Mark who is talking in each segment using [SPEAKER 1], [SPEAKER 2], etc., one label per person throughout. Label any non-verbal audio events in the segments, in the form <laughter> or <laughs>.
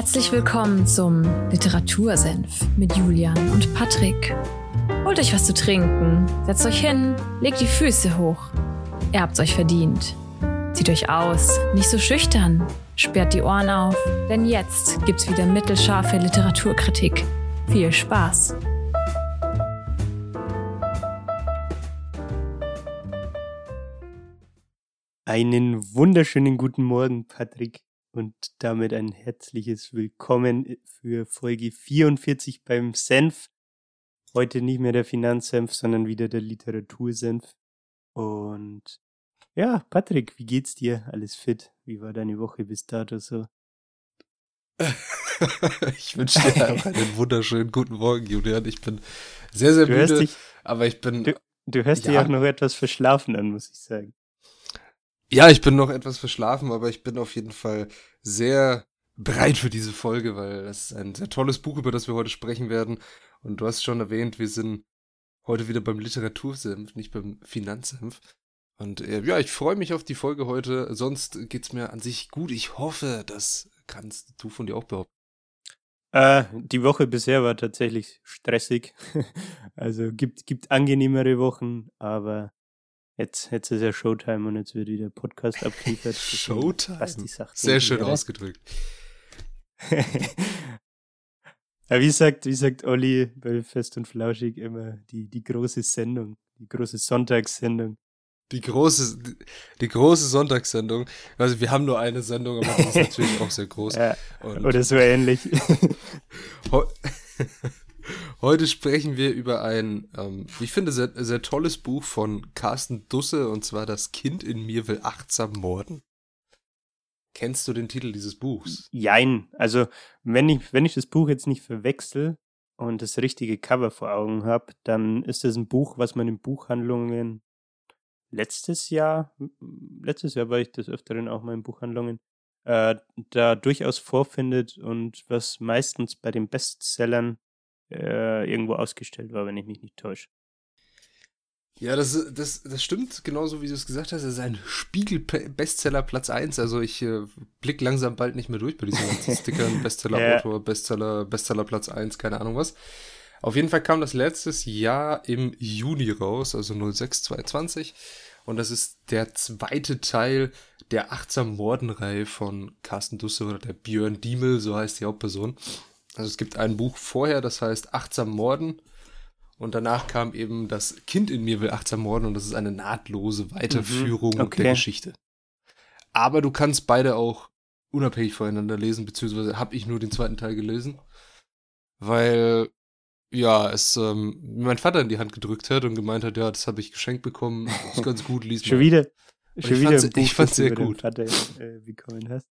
[SPEAKER 1] Herzlich willkommen zum Literatursenf mit Julian und Patrick. Holt euch was zu trinken, setzt euch hin, legt die Füße hoch. Ihr habt's euch verdient. Zieht euch aus, nicht so schüchtern, sperrt die Ohren auf, denn jetzt gibt's wieder mittelscharfe Literaturkritik. Viel Spaß!
[SPEAKER 2] Einen wunderschönen guten Morgen, Patrick, und damit ein herzliches Willkommen für Folge 44 beim Senf. Heute nicht mehr der Finanzsenf, sondern wieder der Literatursenf. Und ja, Patrick, wie geht's dir? Alles fit? Wie war deine Woche bis dato so? <laughs>
[SPEAKER 3] ich wünsche dir <laughs> auch einen wunderschönen guten Morgen, Julian. Ich bin sehr, sehr
[SPEAKER 2] Du hörst
[SPEAKER 3] müde,
[SPEAKER 2] dich,
[SPEAKER 3] aber ich bin,
[SPEAKER 2] du, du hörst dich
[SPEAKER 3] Ja.
[SPEAKER 2] auch noch etwas verschlafen an, muss ich sagen.
[SPEAKER 3] Ja, ich bin noch etwas verschlafen, aber ich bin auf jeden Fall sehr bereit für diese Folge, weil das ist ein sehr tolles Buch, über das wir heute sprechen werden. Und du hast schon erwähnt, wir sind heute wieder beim Literatursenf, nicht beim Finanzsenf. Und äh, ja, ich freue mich auf die Folge heute. Sonst geht's mir an sich gut. Ich hoffe, das kannst du von dir auch behaupten.
[SPEAKER 2] Äh, die Woche bisher war tatsächlich stressig. <laughs> also gibt, gibt angenehmere Wochen, aber jetzt, jetzt ist ja Showtime und jetzt wird wieder Podcast abgeliefert. <laughs>
[SPEAKER 3] Showtime?
[SPEAKER 2] passt die Sache
[SPEAKER 3] Sehr schön
[SPEAKER 2] oder?
[SPEAKER 3] ausgedrückt. <laughs>
[SPEAKER 2] ja, wie sagt, wie sagt Olli bei Fest und Flauschig immer, die, die große Sendung, die große Sonntagssendung.
[SPEAKER 3] Die große, die, die große Sonntagssendung. Also wir haben nur eine Sendung, aber die ist <laughs> natürlich auch sehr groß.
[SPEAKER 2] Ja, oder so ähnlich.
[SPEAKER 3] Heu heute sprechen wir über ein, ähm, ich finde, sehr, sehr tolles Buch von Carsten Dusse, und zwar Das Kind in mir will achtsam morden. Kennst du den Titel dieses Buchs?
[SPEAKER 2] Jein. Also, wenn ich, wenn ich das Buch jetzt nicht verwechsel und das richtige Cover vor Augen habe, dann ist das ein Buch, was man in Buchhandlungen letztes Jahr, letztes Jahr war ich des Öfteren auch mal in Buchhandlungen, äh, da durchaus vorfindet und was meistens bei den Bestsellern äh, irgendwo ausgestellt war, wenn ich mich nicht täusche.
[SPEAKER 3] Ja, das, das, das stimmt genauso, wie du es gesagt hast. Es ist ein Spiegel-Bestseller Platz 1. Also ich äh, blick langsam bald nicht mehr durch bei diesen ganzen <laughs> Stickern. Bestseller-Autor, Bestseller, Bestseller Platz 1, keine Ahnung was. Auf jeden Fall kam das letztes Jahr im Juni raus, also 0622. Und das ist der zweite Teil der Achtsam Morden-Reihe von Carsten Dusse oder der Björn Diemel, so heißt die Hauptperson. Also es gibt ein Buch vorher, das heißt Achtsam Morden. Und danach kam eben das Kind in mir will achtsam morden und das ist eine nahtlose Weiterführung
[SPEAKER 2] Mhm, okay.
[SPEAKER 3] der Geschichte. Aber du kannst beide auch unabhängig voneinander lesen, beziehungsweise habe ich nur den zweiten Teil gelesen, weil ja, es ähm, mir mein Vater in die Hand gedrückt hat und gemeint hat, ja, das habe ich geschenkt bekommen, ist ganz gut, lies <laughs>
[SPEAKER 2] Schon
[SPEAKER 3] mal.
[SPEAKER 2] wieder,
[SPEAKER 3] Und
[SPEAKER 2] schon
[SPEAKER 3] ich
[SPEAKER 2] wieder
[SPEAKER 3] fand's-
[SPEAKER 2] Buch,
[SPEAKER 3] ich fand's sehr gut.
[SPEAKER 2] Vater äh, bekommen hast.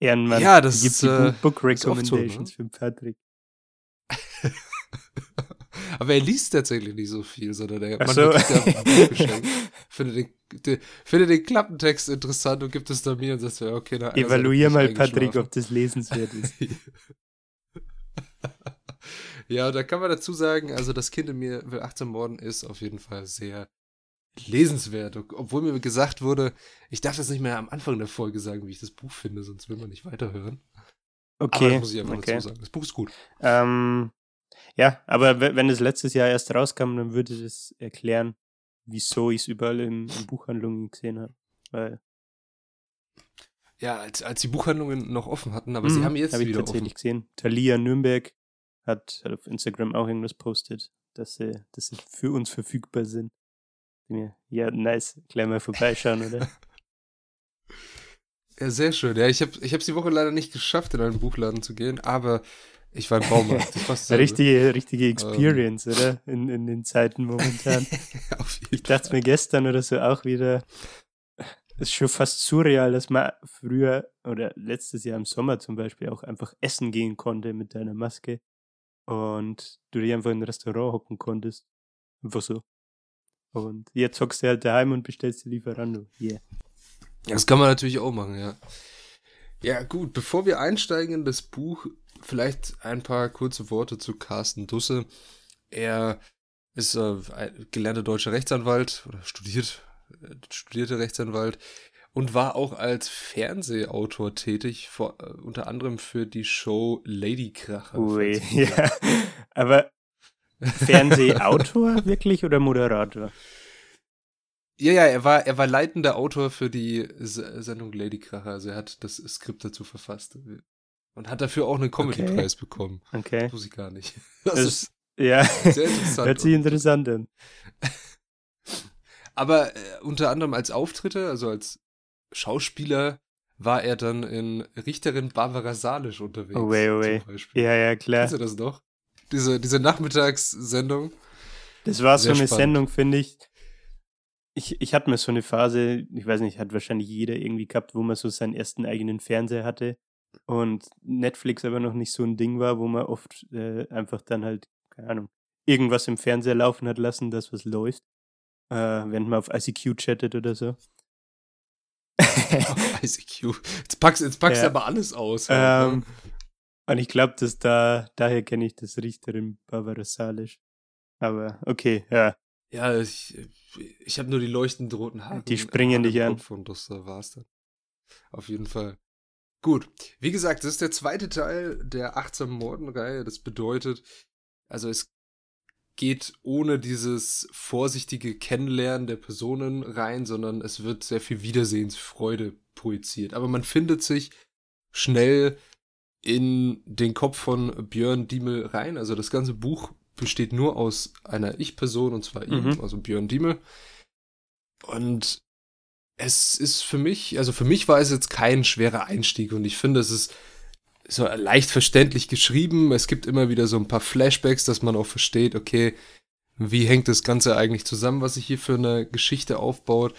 [SPEAKER 2] Ehrenmann.
[SPEAKER 3] Ja, das
[SPEAKER 2] gibt die
[SPEAKER 3] äh,
[SPEAKER 2] Book
[SPEAKER 3] oft so, ne?
[SPEAKER 2] Recommendations für Patrick. <laughs>
[SPEAKER 3] Aber er liest tatsächlich nicht so viel, sondern er man
[SPEAKER 2] so. <laughs>
[SPEAKER 3] kriegt ja. Findet den, findet den Klappentext interessant und gibt es dann mir und sagt, ja, okay, na, einer Seite
[SPEAKER 2] Evaluier mal, Patrick, ob das lesenswert ist. <laughs>
[SPEAKER 3] ja, da kann man dazu sagen, also das Kind in mir will 18 worden ist auf jeden Fall sehr lesenswert. Obwohl mir gesagt wurde, ich darf das nicht mehr am Anfang der Folge sagen, wie ich das Buch finde, sonst will man nicht weiterhören. Aber
[SPEAKER 2] Okay,
[SPEAKER 3] das muss ich einfach
[SPEAKER 2] okay.
[SPEAKER 3] dazu sagen. Das Buch ist gut.
[SPEAKER 2] Ähm, ja, aber we- wenn es letztes Jahr erst rauskam, dann würde das erklären, wieso ich es überall in, in Buchhandlungen gesehen habe. Weil,
[SPEAKER 3] Ja, als, als die Buchhandlungen noch offen hatten, aber
[SPEAKER 2] Mhm,
[SPEAKER 3] sie haben jetzt
[SPEAKER 2] hab ich
[SPEAKER 3] wieder
[SPEAKER 2] tatsächlich
[SPEAKER 3] offen.
[SPEAKER 2] gesehen. Thalia Nürnberg hat auf Instagram auch irgendwas postet, dass sie, dass sie für uns verfügbar sind. Ja, Ja, nice. Gleich mal vorbeischauen, oder? <laughs>
[SPEAKER 3] Ja, sehr schön. Ja, ich habe ich hab's die Woche leider nicht geschafft, in einen Buchladen zu gehen, aber ich war im Baumarkt. Das <laughs>
[SPEAKER 2] richtige, richtige Experience, oder? In, in den Zeiten momentan. <laughs> Ich dachte mir gestern oder so auch wieder, es ist schon fast surreal, dass man früher oder letztes Jahr im Sommer zum Beispiel auch einfach essen gehen konnte mit deiner Maske und du dich einfach in ein Restaurant hocken konntest. Einfach so. Und jetzt hockst du halt daheim und bestellst dir Lieferando. Yeah.
[SPEAKER 3] Ja, das kann man natürlich auch machen, ja. Ja, gut, bevor wir einsteigen in das Buch, vielleicht ein paar kurze Worte zu Carsten Dusse. Er ist äh, ein gelernter deutscher Rechtsanwalt oder studiert, äh, studierte Rechtsanwalt und war auch als Fernsehautor tätig, vor, äh, unter anderem für die Show Lady Kracher.
[SPEAKER 2] Ui, <laughs> ja. Aber Fernsehautor <laughs> wirklich oder Moderator?
[SPEAKER 3] Ja, ja, er war, er war leitender Autor für die S Sendung Lady Kracher. Also er hat das Skript dazu verfasst. Und hat dafür auch einen Comedy-Preis okay. bekommen.
[SPEAKER 2] Okay.
[SPEAKER 3] Das wusste ich gar nicht. <laughs>
[SPEAKER 2] Das, das ist ja sehr interessant. Hört sich interessant an. <laughs>
[SPEAKER 3] Aber äh, unter anderem als Auftritte, also als Schauspieler, war er dann in Richterin Barbara Salisch unterwegs.
[SPEAKER 2] Oh, wait, oh, wait. Ja, ja, klar.
[SPEAKER 3] Kennst du das noch? Diese, diese Nachmittagssendung.
[SPEAKER 2] Das war so eine spannend. Sendung, finde ich. Ich, ich hatte mir so eine Phase, ich weiß nicht, hat wahrscheinlich jeder irgendwie gehabt, wo man so seinen ersten eigenen Fernseher hatte und Netflix aber noch nicht so ein Ding war, wo man oft äh, einfach dann halt, keine Ahnung, irgendwas im Fernseher laufen hat lassen, das was läuft, äh, während man auf ICQ chattet oder so. <laughs>
[SPEAKER 3] auf ICQ. Jetzt packst, jetzt packst ja. du aber alles aus.
[SPEAKER 2] Ähm, und ich glaube, dass da, daher kenne ich das Richterin Barbara Salisch. Aber okay, ja.
[SPEAKER 3] Ja, ich, ich habe nur die leuchtend roten Haare.
[SPEAKER 2] Die springen dich an.
[SPEAKER 3] Und das war's dann. Auf jeden Fall. Gut. Wie gesagt, das ist der zweite Teil der achtsamen Mordenreihe. Das bedeutet, also es geht ohne dieses vorsichtige Kennenlernen der Personen rein, sondern es wird sehr viel Wiedersehensfreude projiziert. Aber man findet sich schnell in den Kopf von Björn Diemel rein. Also das ganze Buch besteht nur aus einer Ich-Person und zwar ihm, mhm. also Björn Diemel. Und es ist für mich, also für mich war es jetzt kein schwerer Einstieg und ich finde, es ist so leicht verständlich geschrieben. Es gibt immer wieder so ein paar Flashbacks, dass man auch versteht, okay, wie hängt das Ganze eigentlich zusammen, was sich hier für eine Geschichte aufbaut.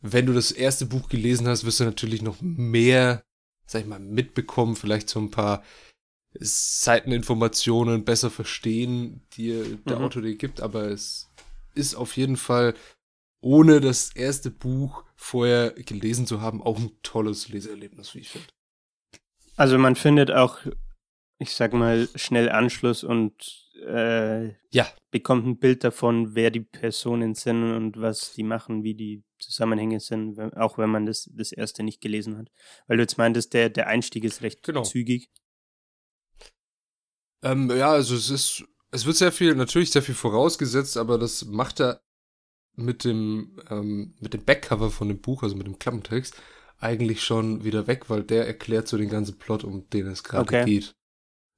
[SPEAKER 3] Wenn du das erste Buch gelesen hast, wirst du natürlich noch mehr, sag ich mal, mitbekommen, vielleicht so ein paar Seiteninformationen besser verstehen, die der mhm. Autor dir gibt, aber es ist auf jeden Fall, ohne das erste Buch vorher gelesen zu haben, auch ein tolles Leseerlebnis, wie ich finde.
[SPEAKER 2] Also man findet auch, ich sag mal, schnell Anschluss und äh,
[SPEAKER 3] ja.
[SPEAKER 2] bekommt ein Bild davon, wer die Personen sind und was die machen, wie die Zusammenhänge sind, auch wenn man das, das erste nicht gelesen hat. Weil du jetzt meintest, der, der Einstieg ist recht genau. zügig.
[SPEAKER 3] Ähm, ja, also es ist, es wird sehr viel, natürlich sehr viel vorausgesetzt, aber das macht er mit dem, ähm, mit dem Backcover von dem Buch, also mit dem Klappentext, eigentlich schon wieder weg, weil der erklärt so den ganzen Plot, um den es gerade okay. geht.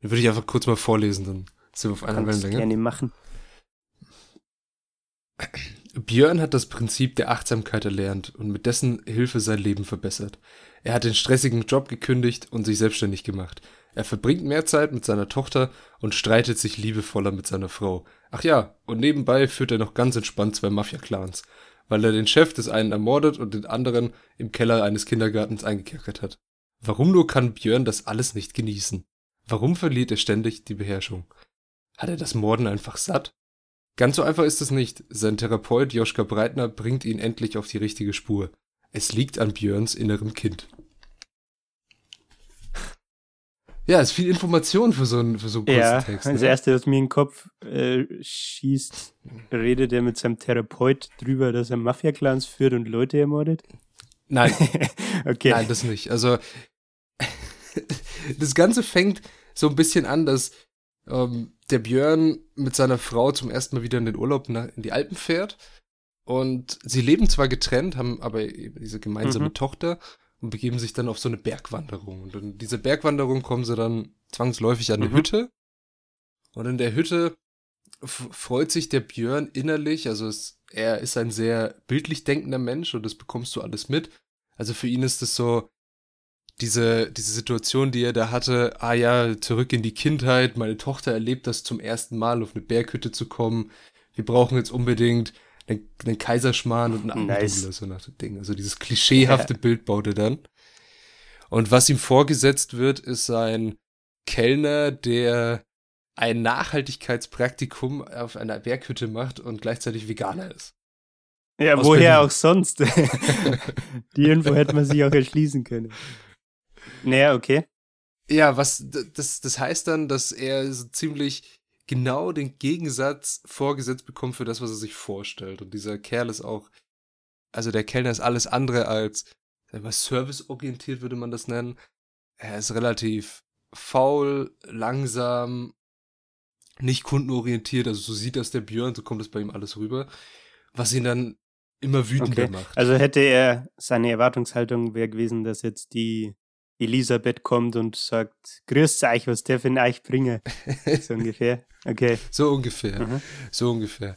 [SPEAKER 3] Den würde ich einfach kurz mal vorlesen, dann sind wir auf einer Wellenlänge.
[SPEAKER 2] gerne machen.
[SPEAKER 3] Björn hat das Prinzip der Achtsamkeit erlernt und mit dessen Hilfe sein Leben verbessert. Er hat den stressigen Job gekündigt und sich selbstständig gemacht. Er verbringt mehr Zeit mit seiner Tochter und streitet sich liebevoller mit seiner Frau. Ach ja, und nebenbei führt er noch ganz entspannt zwei Mafia-Clans, weil er den Chef des einen ermordet und den anderen im Keller eines Kindergartens eingekerkert hat. Warum nur kann Björn das alles nicht genießen? Warum verliert er ständig die Beherrschung? Hat er das Morden einfach satt? Ganz so einfach ist es nicht. Sein Therapeut Joschka Breitner bringt ihn endlich auf die richtige Spur. Es liegt an Björns innerem Kind. Ja, ist viel Information für so einen, für so einen kurzen ja, Text.
[SPEAKER 2] Ne? Das erste, was mir in den Kopf äh, schießt, redet er mit seinem Therapeut drüber, dass er Mafia-Clans führt und Leute ermordet?
[SPEAKER 3] Nein. <laughs> okay. Nein, das nicht. Also, <laughs> das Ganze fängt so ein bisschen an, dass ähm, der Björn mit seiner Frau zum ersten Mal wieder in den Urlaub nach, in die Alpen fährt. Und sie leben zwar getrennt, haben aber eben diese gemeinsame mhm. Tochter und begeben sich dann auf so eine Bergwanderung. Und in dieser Bergwanderung kommen sie dann zwangsläufig an eine mhm. Hütte. Und in der Hütte freut sich der Björn innerlich, also es, er ist ein sehr bildlich denkender Mensch und das bekommst du alles mit. Also für ihn ist es so, diese, diese Situation, die er da hatte, ah ja, zurück in die Kindheit, meine Tochter erlebt das zum ersten Mal, auf eine Berghütte zu kommen. Wir brauchen jetzt unbedingt einen, einen Kaiserschmarrn und einen nice. so nach dem Ding. Also dieses klischeehafte ja. Bild baut er dann. Und was ihm vorgesetzt wird, ist ein Kellner, der ein Nachhaltigkeitspraktikum auf einer Berghütte macht und gleichzeitig Veganer ist.
[SPEAKER 2] Ja, Aus woher Berlin. auch sonst? <laughs> Die Info hätte man sich auch erschließen können. Naja, okay.
[SPEAKER 3] Ja, was das, das heißt dann, dass er so ziemlich genau den Gegensatz vorgesetzt bekommt für das, was er sich vorstellt. Und dieser Kerl ist auch, also der Kellner ist alles andere als serviceorientiert würde man das nennen. Er ist relativ faul, langsam, nicht kundenorientiert, also so sieht das der Björn, so kommt das bei ihm alles rüber, was ihn dann immer wütender okay. macht.
[SPEAKER 2] Also hätte er, seine Erwartungshaltung wäre gewesen, dass jetzt die Elisabeth kommt und sagt, grüß euch, was der für ein Eich bringe. <laughs> So ungefähr. Okay.
[SPEAKER 3] So ungefähr. Mhm. So ungefähr.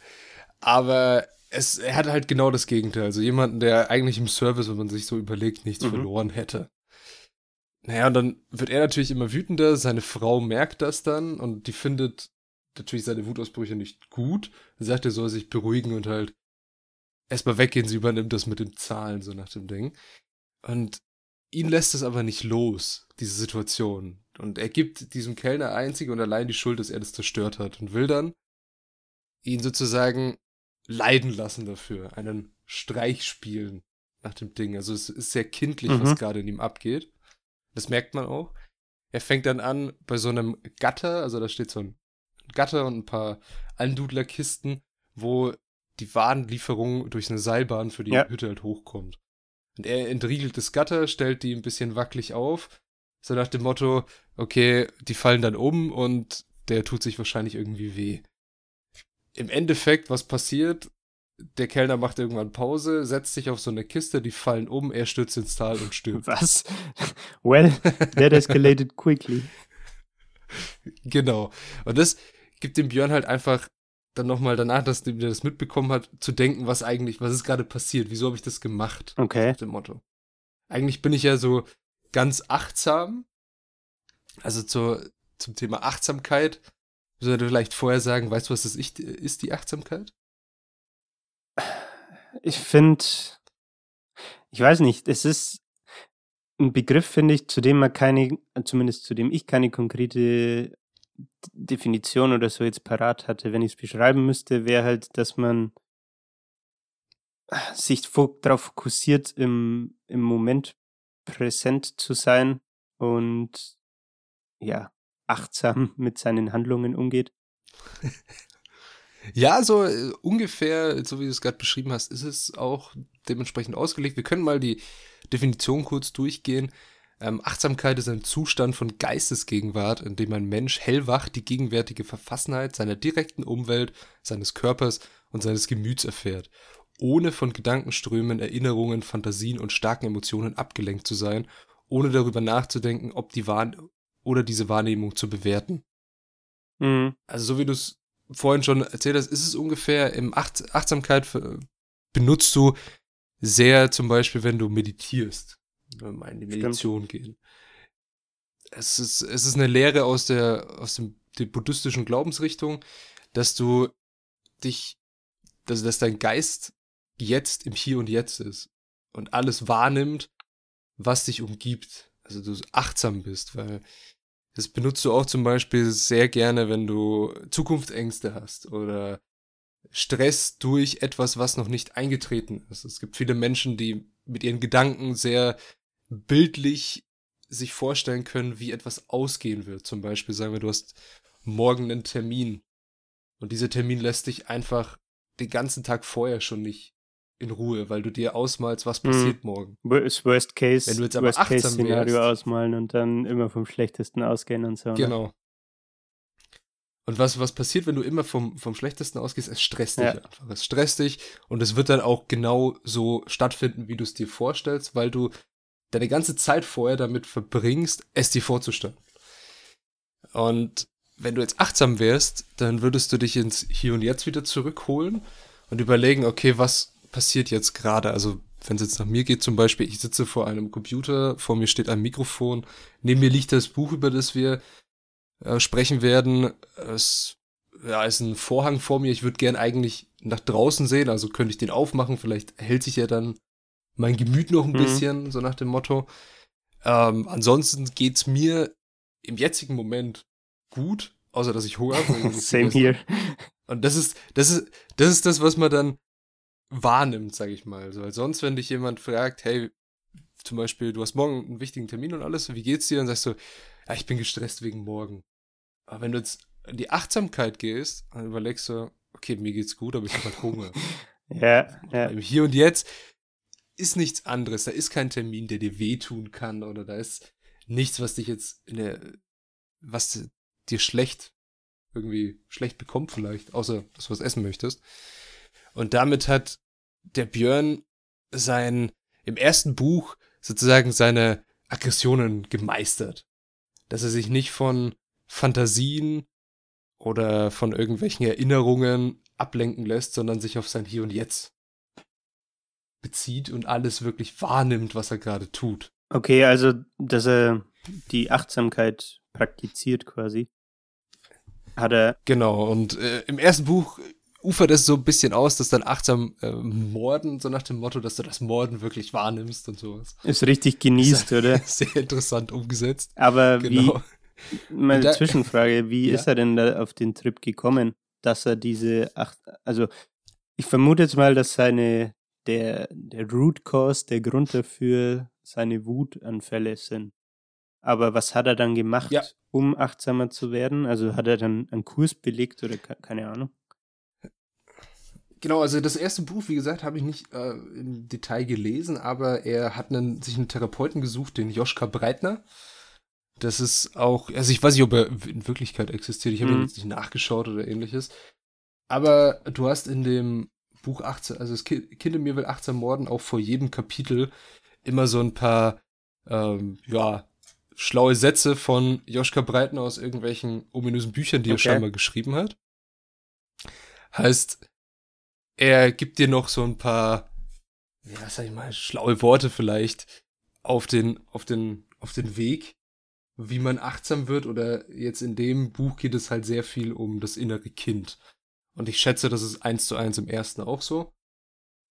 [SPEAKER 3] Aber es, er hat halt genau das Gegenteil. Also jemanden, der eigentlich im Service, wenn man sich so überlegt, nichts mhm. verloren hätte. Naja, und dann wird er natürlich immer wütender. Seine Frau merkt das dann und die findet natürlich seine Wutausbrüche nicht gut. Dann sagt, er soll sich beruhigen und halt erstmal weggehen. Sie übernimmt das mit den Zahlen, so nach dem Ding. Und ihn lässt es aber nicht los, diese Situation. Und er gibt diesem Kellner einzig und allein die Schuld, dass er das zerstört hat und will dann ihn sozusagen leiden lassen dafür, einen Streich spielen nach dem Ding. Also es ist sehr kindlich, mhm. was gerade in ihm abgeht. Das merkt man auch. Er fängt dann an bei so einem Gatter, also da steht so ein Gatter und ein paar Alndudler-Kisten, wo die Warenlieferung durch eine Seilbahn für die ja. Hütte halt hochkommt. Und er entriegelt das Gatter, stellt die ein bisschen wackelig auf, so nach dem Motto, okay, die fallen dann um und der tut sich wahrscheinlich irgendwie weh. Im Endeffekt, was passiert? Der Kellner macht irgendwann Pause, setzt sich auf so eine Kiste, die fallen um, er stürzt ins Tal und stirbt. <laughs>
[SPEAKER 2] Was? Well, that escalated quickly. <laughs>
[SPEAKER 3] Genau. Und das gibt dem Björn halt einfach dann nochmal danach, dass der das mitbekommen hat, zu denken, was eigentlich, was ist gerade passiert, wieso habe ich das gemacht?
[SPEAKER 2] Okay.
[SPEAKER 3] Nach dem Motto. Eigentlich bin ich ja so ganz achtsam. Also zur, zum Thema Achtsamkeit. Sollte vielleicht vorher sagen, weißt du, was das ist, die Achtsamkeit?
[SPEAKER 2] Ich finde, ich weiß nicht, es ist ein Begriff, finde ich, zu dem man keine, zumindest zu dem ich keine konkrete Definition oder so jetzt parat hatte. Wenn ich es beschreiben müsste, wäre halt, dass man sich darauf fokussiert, im, im Moment präsent zu sein und ja, achtsam <laughs> mit seinen Handlungen umgeht. <laughs>
[SPEAKER 3] Ja, so äh, ungefähr, so wie du es gerade beschrieben hast, ist es auch dementsprechend ausgelegt. Wir können mal die Definition kurz durchgehen. Ähm, Achtsamkeit ist ein Zustand von Geistesgegenwart, in dem ein Mensch hellwach die gegenwärtige Verfassenheit seiner direkten Umwelt, seines Körpers und seines Gemüts erfährt, ohne von Gedankenströmen, Erinnerungen, Fantasien und starken Emotionen abgelenkt zu sein, ohne darüber nachzudenken, ob die Wahr oder diese Wahrnehmung zu bewerten. Mhm. Also so wie du es vorhin schon erzählt hast, ist es ungefähr im Acht Achtsamkeit benutzt du sehr zum Beispiel, wenn du meditierst wenn wir in die Meditation Stimmt. gehen. Es ist, es ist eine Lehre aus der, aus dem, der buddhistischen Glaubensrichtung, dass du dich, also dass dein Geist jetzt im Hier und Jetzt ist und alles wahrnimmt, was dich umgibt. Also du achtsam bist, weil das benutzt du auch zum Beispiel sehr gerne, wenn du Zukunftsängste hast oder Stress durch etwas, was noch nicht eingetreten ist. Es gibt viele Menschen, die mit ihren Gedanken sehr bildlich sich vorstellen können, wie etwas ausgehen wird. Zum Beispiel sagen wir, du hast morgen einen Termin und dieser Termin lässt dich einfach den ganzen Tag vorher schon nicht in Ruhe, weil du dir ausmalst, was passiert hm. morgen.
[SPEAKER 2] Worst Case, Wenn du jetzt aber Worst Case Szenario wärst, ausmalen und dann immer vom Schlechtesten ausgehen und so.
[SPEAKER 3] Ne? Genau. Und was, was passiert, wenn du immer vom, vom Schlechtesten ausgehst? Es stresst dich ja. einfach. Es stresst dich und es wird dann auch genau so stattfinden, wie du es dir vorstellst, weil du deine ganze Zeit vorher damit verbringst, es dir vorzustellen. Und wenn du jetzt achtsam wärst, dann würdest du dich ins Hier und Jetzt wieder zurückholen und überlegen, okay, was passiert jetzt gerade? Also, wenn es jetzt nach mir geht, zum Beispiel, ich sitze vor einem Computer, vor mir steht ein Mikrofon, neben mir liegt das Buch, über das wir äh, sprechen werden. Es ja, ist ein Vorhang vor mir. Ich würde gern eigentlich nach draußen sehen, also könnte ich den aufmachen. Vielleicht hält sich ja dann mein Gemüt noch ein mhm. bisschen, so nach dem Motto. Ähm, ansonsten geht's mir im jetzigen Moment gut, außer dass ich Hunger habe. <laughs>
[SPEAKER 2] Same here.
[SPEAKER 3] Und das ist, das ist, das ist das, was man dann wahrnimmt, sag ich mal. So, weil sonst, wenn dich jemand fragt, hey, zum Beispiel, du hast morgen einen wichtigen Termin und alles, wie geht's dir? Dann sagst du, ja, ich bin gestresst wegen morgen. Aber wenn du jetzt in die Achtsamkeit gehst, dann überlegst du, okay, mir geht's gut, aber ich habe halt Hunger. <laughs>
[SPEAKER 2] ja, ja.
[SPEAKER 3] Im Hier und Jetzt ist nichts anderes, da ist kein Termin, der dir wehtun kann oder da ist nichts, was dich jetzt in der, was dir schlecht, irgendwie schlecht bekommt vielleicht, außer dass du was essen möchtest. Und damit hat der Björn sein, im ersten Buch sozusagen seine Aggressionen gemeistert. Dass er sich nicht von Fantasien oder von irgendwelchen Erinnerungen ablenken lässt, sondern sich auf sein Hier und Jetzt bezieht und alles wirklich wahrnimmt, was er gerade tut.
[SPEAKER 2] Okay, also, dass er die Achtsamkeit praktiziert quasi. Hat er.
[SPEAKER 3] Genau, und äh, im ersten Buch ufert es so ein bisschen aus, dass dann achtsam äh, Morden, so nach dem Motto, dass du das Morden wirklich wahrnimmst und sowas.
[SPEAKER 2] Ist richtig genießt, oder? <laughs>
[SPEAKER 3] Sehr interessant umgesetzt.
[SPEAKER 2] Aber genau. wie, meine da, Zwischenfrage, wie <laughs> ja. ist er denn da auf den Trip gekommen, dass er diese acht, also ich vermute jetzt mal, dass seine, der, der Root Cause, der Grund dafür seine Wutanfälle sind. Aber was hat er dann gemacht, ja. um achtsamer zu werden? Also hat er dann einen Kurs belegt oder keine Ahnung?
[SPEAKER 3] Genau, also das erste Buch, wie gesagt, habe ich nicht äh, im Detail gelesen, aber er hat einen, sich einen Therapeuten gesucht, den Joschka Breitner. Das ist auch, also ich weiß nicht, ob er in Wirklichkeit existiert, ich habe mhm. jetzt nicht nachgeschaut oder ähnliches. Aber du hast in dem Buch 18, also das Kind in mir will 18 morden, auch vor jedem Kapitel immer so ein paar, ähm, ja, schlaue Sätze von Joschka Breitner aus irgendwelchen ominösen Büchern, die okay. er scheinbar geschrieben hat. Heißt, er gibt dir noch so ein paar, ja, sag ich mal, schlaue Worte vielleicht auf den, auf den, auf den Weg, wie man achtsam wird oder jetzt in dem Buch geht es halt sehr viel um das innere Kind. Und ich schätze, das ist eins zu eins im ersten auch so.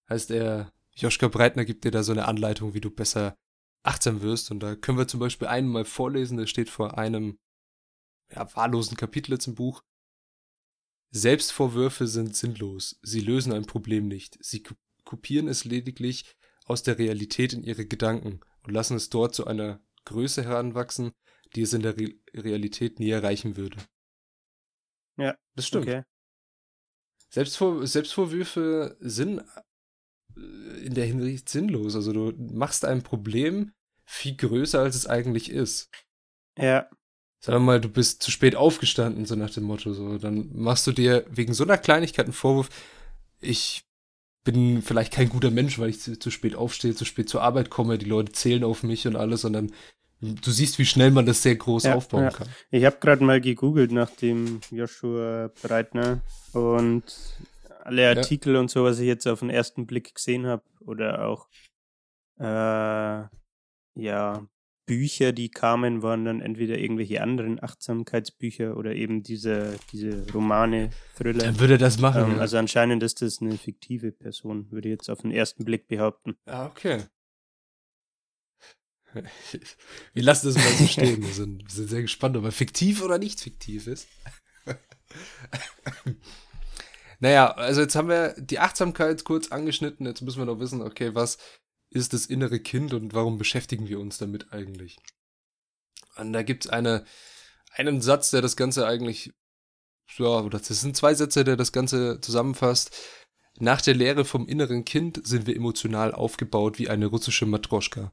[SPEAKER 3] Heißt er, Joschka Breitner gibt dir da so eine Anleitung, wie du besser achtsam wirst. Und da können wir zum Beispiel einen mal vorlesen, der steht vor einem ja, wahllosen Kapitel jetzt im Buch. Selbstvorwürfe sind sinnlos. Sie lösen ein Problem nicht. Sie kopieren es lediglich aus der Realität in ihre Gedanken und lassen es dort zu einer Größe heranwachsen, die es in der Re Realität nie erreichen würde.
[SPEAKER 2] Ja, das stimmt. Okay.
[SPEAKER 3] Selbstvor Selbstvorwürfe sind äh, in der Hinsicht sinnlos. Also du machst ein Problem viel größer, als es eigentlich ist.
[SPEAKER 2] Ja.
[SPEAKER 3] Sagen wir mal, du bist zu spät aufgestanden, so nach dem Motto, so. Dann machst du dir wegen so einer Kleinigkeit einen Vorwurf, ich bin vielleicht kein guter Mensch, weil ich zu, zu spät aufstehe, zu spät zur Arbeit komme, die Leute zählen auf mich und alles, sondern du siehst, wie schnell man das sehr groß ja, aufbauen ja. kann.
[SPEAKER 2] Ich habe gerade mal gegoogelt nach dem Joshua Breitner und alle Artikel ja. und so, was ich jetzt auf den ersten Blick gesehen habe oder auch äh, ja Bücher, die kamen, waren dann entweder irgendwelche anderen Achtsamkeitsbücher oder eben diese, diese Romane, Thriller.
[SPEAKER 3] Dann würde das machen.
[SPEAKER 2] Ähm, also anscheinend ist das eine fiktive Person, würde ich jetzt auf den ersten Blick behaupten.
[SPEAKER 3] Ah, okay. Wir lassen das mal so stehen. Wir <laughs> sind, wir sind sehr gespannt, ob er fiktiv oder nicht fiktiv ist. <laughs> naja, also jetzt haben wir die Achtsamkeit kurz angeschnitten. Jetzt müssen wir noch wissen, okay, was ist das innere Kind und warum beschäftigen wir uns damit eigentlich? Und da gibt es eine, einen Satz, der das Ganze eigentlich, ja, oder das sind zwei Sätze, der das Ganze zusammenfasst. Nach der Lehre vom inneren Kind sind wir emotional aufgebaut wie eine russische Matroschka.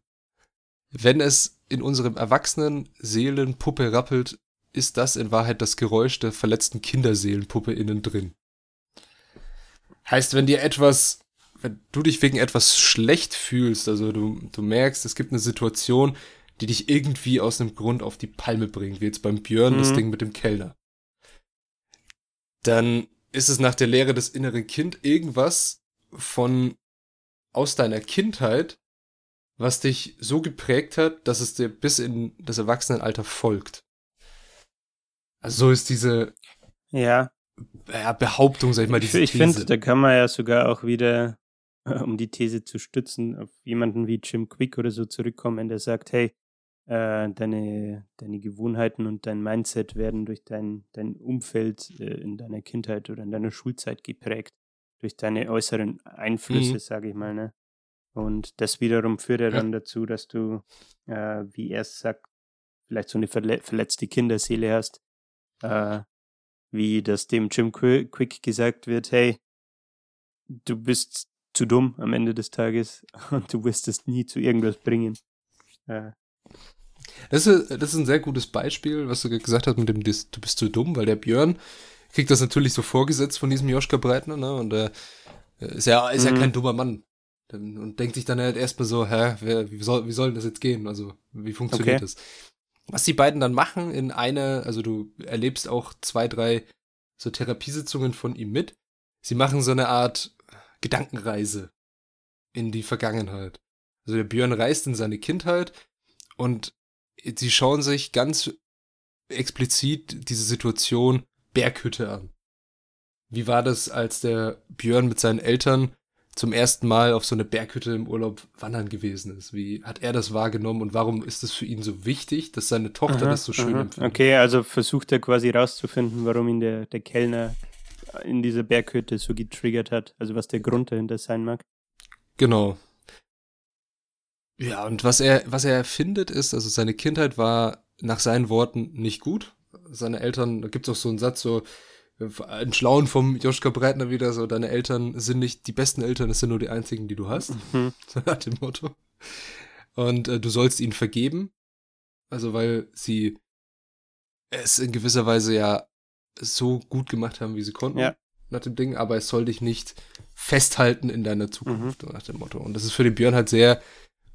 [SPEAKER 3] Wenn es in unserem erwachsenen Seelenpuppe rappelt, ist das in Wahrheit das Geräusch der verletzten Kinderseelenpuppe innen drin. Heißt, wenn dir etwas wenn du dich wegen etwas schlecht fühlst, also du, du merkst, es gibt eine Situation, die dich irgendwie aus einem Grund auf die Palme bringt, wie jetzt beim Björn mhm. das Ding mit dem Kellner, dann ist es nach der Lehre des inneren Kind irgendwas von aus deiner Kindheit, was dich so geprägt hat, dass es dir bis in das Erwachsenenalter folgt. Also so ist diese ja. Behauptung, sag ich mal,
[SPEAKER 2] diese Ich, ich finde, da kann man ja sogar auch wieder um die These zu stützen, auf jemanden wie Jim Quick oder so zurückkommen, der sagt, hey, äh, deine, deine Gewohnheiten und dein Mindset werden durch dein, dein Umfeld äh, in deiner Kindheit oder in deiner Schulzeit geprägt, durch deine äußeren Einflüsse, mhm. sage ich mal. Ne? Und das wiederum führt ja dann dazu, dass du, äh, wie er es sagt, vielleicht so eine verle verletzte Kinderseele hast, äh, wie das dem Jim Quick gesagt wird, hey, du bist zu dumm am Ende des Tages <laughs> und du wirst es nie zu irgendwas bringen. Ja.
[SPEAKER 3] Das ist, das ist ein sehr gutes Beispiel, was du gesagt hast mit dem, du bist zu dumm, weil der Björn kriegt das natürlich so vorgesetzt von diesem Joschka Breitner, ne? Und er äh, ist ja, ist mhm. ja kein dummer Mann. Und denkt sich dann halt erstmal so, hä, wer, wie soll, wie soll das jetzt gehen? Also, wie funktioniert okay. das? Was die beiden dann machen in einer, also du erlebst auch zwei, drei so Therapiesitzungen von ihm mit. Sie machen so eine Art Gedankenreise in die Vergangenheit. Also der Björn reist in seine Kindheit und sie schauen sich ganz explizit diese Situation Berghütte an. Wie war das, als der Björn mit seinen Eltern zum ersten Mal auf so eine Berghütte im Urlaub wandern gewesen ist? Wie hat er das wahrgenommen und warum ist es für ihn so wichtig, dass seine Tochter aha, das so schön aha. empfindet?
[SPEAKER 2] Okay, also versucht er quasi rauszufinden, warum ihn der, der Kellner in dieser Berghütte so getriggert hat, also was der Grund dahinter sein mag.
[SPEAKER 3] Genau. Ja, und was er, was er findet ist, also seine Kindheit war nach seinen Worten nicht gut. Seine Eltern, da gibt es auch so einen Satz, so, ein Schlauen vom Joschka Breitner wieder, so, deine Eltern sind nicht die besten Eltern, es sind nur die einzigen, die du hast. Mhm. <laughs> So nach dem Motto. Und äh, du sollst ihnen vergeben. Also, weil sie es in gewisser Weise ja so gut gemacht haben, wie sie konnten. Ja. Nach dem Ding, aber es soll dich nicht festhalten in deiner Zukunft, mhm. nach dem Motto. Und das ist für den Björn halt sehr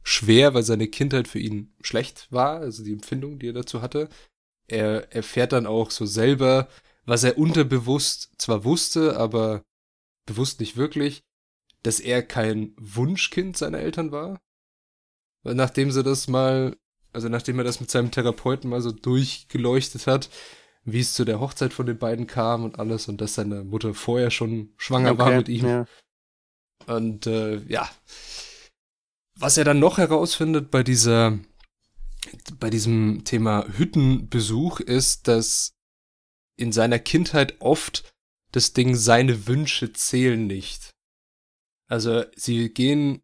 [SPEAKER 3] schwer, weil seine Kindheit für ihn schlecht war, also die Empfindung, die er dazu hatte. Er erfährt dann auch so selber, was er unterbewusst zwar wusste, aber bewusst nicht wirklich, dass er kein Wunschkind seiner Eltern war. Weil nachdem sie das mal, also nachdem er das mit seinem Therapeuten mal so durchgeleuchtet hat, wie es zu der Hochzeit von den beiden kam und alles und dass seine Mutter vorher schon schwanger okay, war mit ihm. Ja. Und äh, ja, was er dann noch herausfindet bei dieser, bei diesem Thema Hüttenbesuch ist, dass in seiner Kindheit oft das Ding, seine Wünsche zählen nicht. Also sie gehen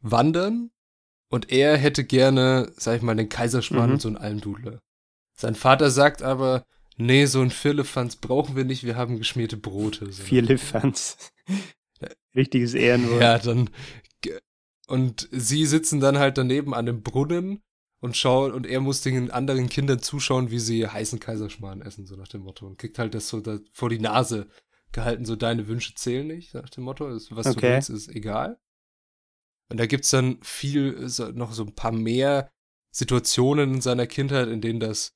[SPEAKER 3] wandern und er hätte gerne, sag ich mal, den Kaiserschmarrn mhm. und so einen Almdudler. Sein Vater sagt aber, nee, so ein Firlefanz brauchen wir nicht, wir haben geschmierte Brote.
[SPEAKER 2] So. Firlefanz. Richtiges Ehrenwort.
[SPEAKER 3] Ja, dann. Und sie sitzen dann halt daneben an dem Brunnen und schaut und er muss den anderen Kindern zuschauen, wie sie heißen Kaiserschmarrn essen, so nach dem Motto. Und kriegt halt das so da vor die Nase gehalten, so deine Wünsche zählen nicht, nach dem Motto. Was okay. du willst, ist egal. Und da gibt's dann viel, so, noch so ein paar mehr Situationen in seiner Kindheit, in denen das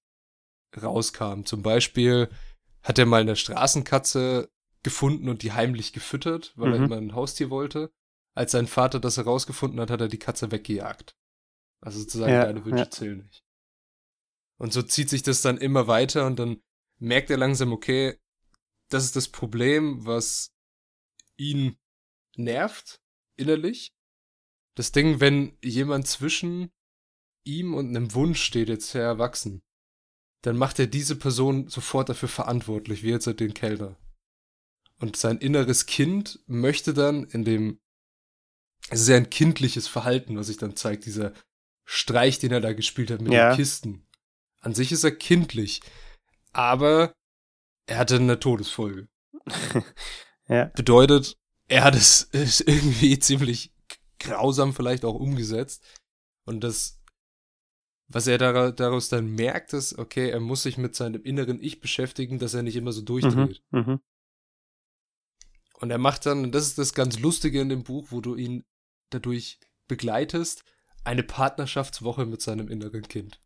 [SPEAKER 3] rauskam. Zum Beispiel hat er mal eine Straßenkatze gefunden und die heimlich gefüttert, weil mhm. er immer ein Haustier wollte. Als sein Vater das herausgefunden hat, hat er die Katze weggejagt. Also sozusagen, ja, deine Wünsche ja. zählen nicht. Und so zieht sich das dann immer weiter und dann merkt er langsam, okay, das ist das Problem, was ihn nervt, innerlich. Das Ding, wenn jemand zwischen ihm und einem Wunsch steht, jetzt sehr erwachsen, dann macht er diese Person sofort dafür verantwortlich, wie jetzt den Kellner. Und sein inneres Kind möchte dann in dem, es ist ja ein kindliches Verhalten, was sich dann zeigt, dieser Streich, den er da gespielt hat mit ja. den Kisten. An sich ist er kindlich, aber er hatte eine Todesfolge. <laughs> ja. Bedeutet, er hat <laughs> es irgendwie ziemlich grausam vielleicht auch umgesetzt. Und das, was er daraus dann merkt, ist, okay, er muss sich mit seinem inneren Ich beschäftigen, dass er nicht immer so durchdreht. Mhm, mhm. Und er macht dann, und das ist das ganz Lustige in dem Buch, wo du ihn dadurch begleitest, eine Partnerschaftswoche mit seinem inneren Kind.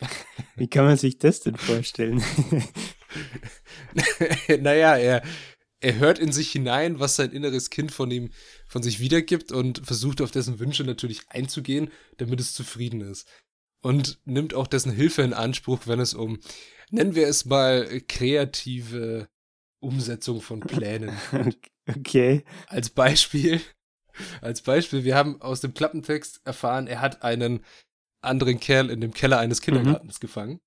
[SPEAKER 3] <laughs>
[SPEAKER 2] Wie kann man sich das denn vorstellen? <laughs>
[SPEAKER 3] naja, er, er hört in sich hinein, was sein inneres Kind von ihm, von sich wiedergibt und versucht auf dessen Wünsche natürlich einzugehen, damit es zufrieden ist. Und nimmt auch dessen Hilfe in Anspruch, wenn es um, nennen wir es mal, kreative Umsetzung von Plänen
[SPEAKER 2] geht. <laughs> Okay.
[SPEAKER 3] Als Beispiel als Beispiel, wir haben aus dem Klappentext erfahren, er hat einen anderen Kerl in dem Keller eines Kindergartens mhm. gefangen.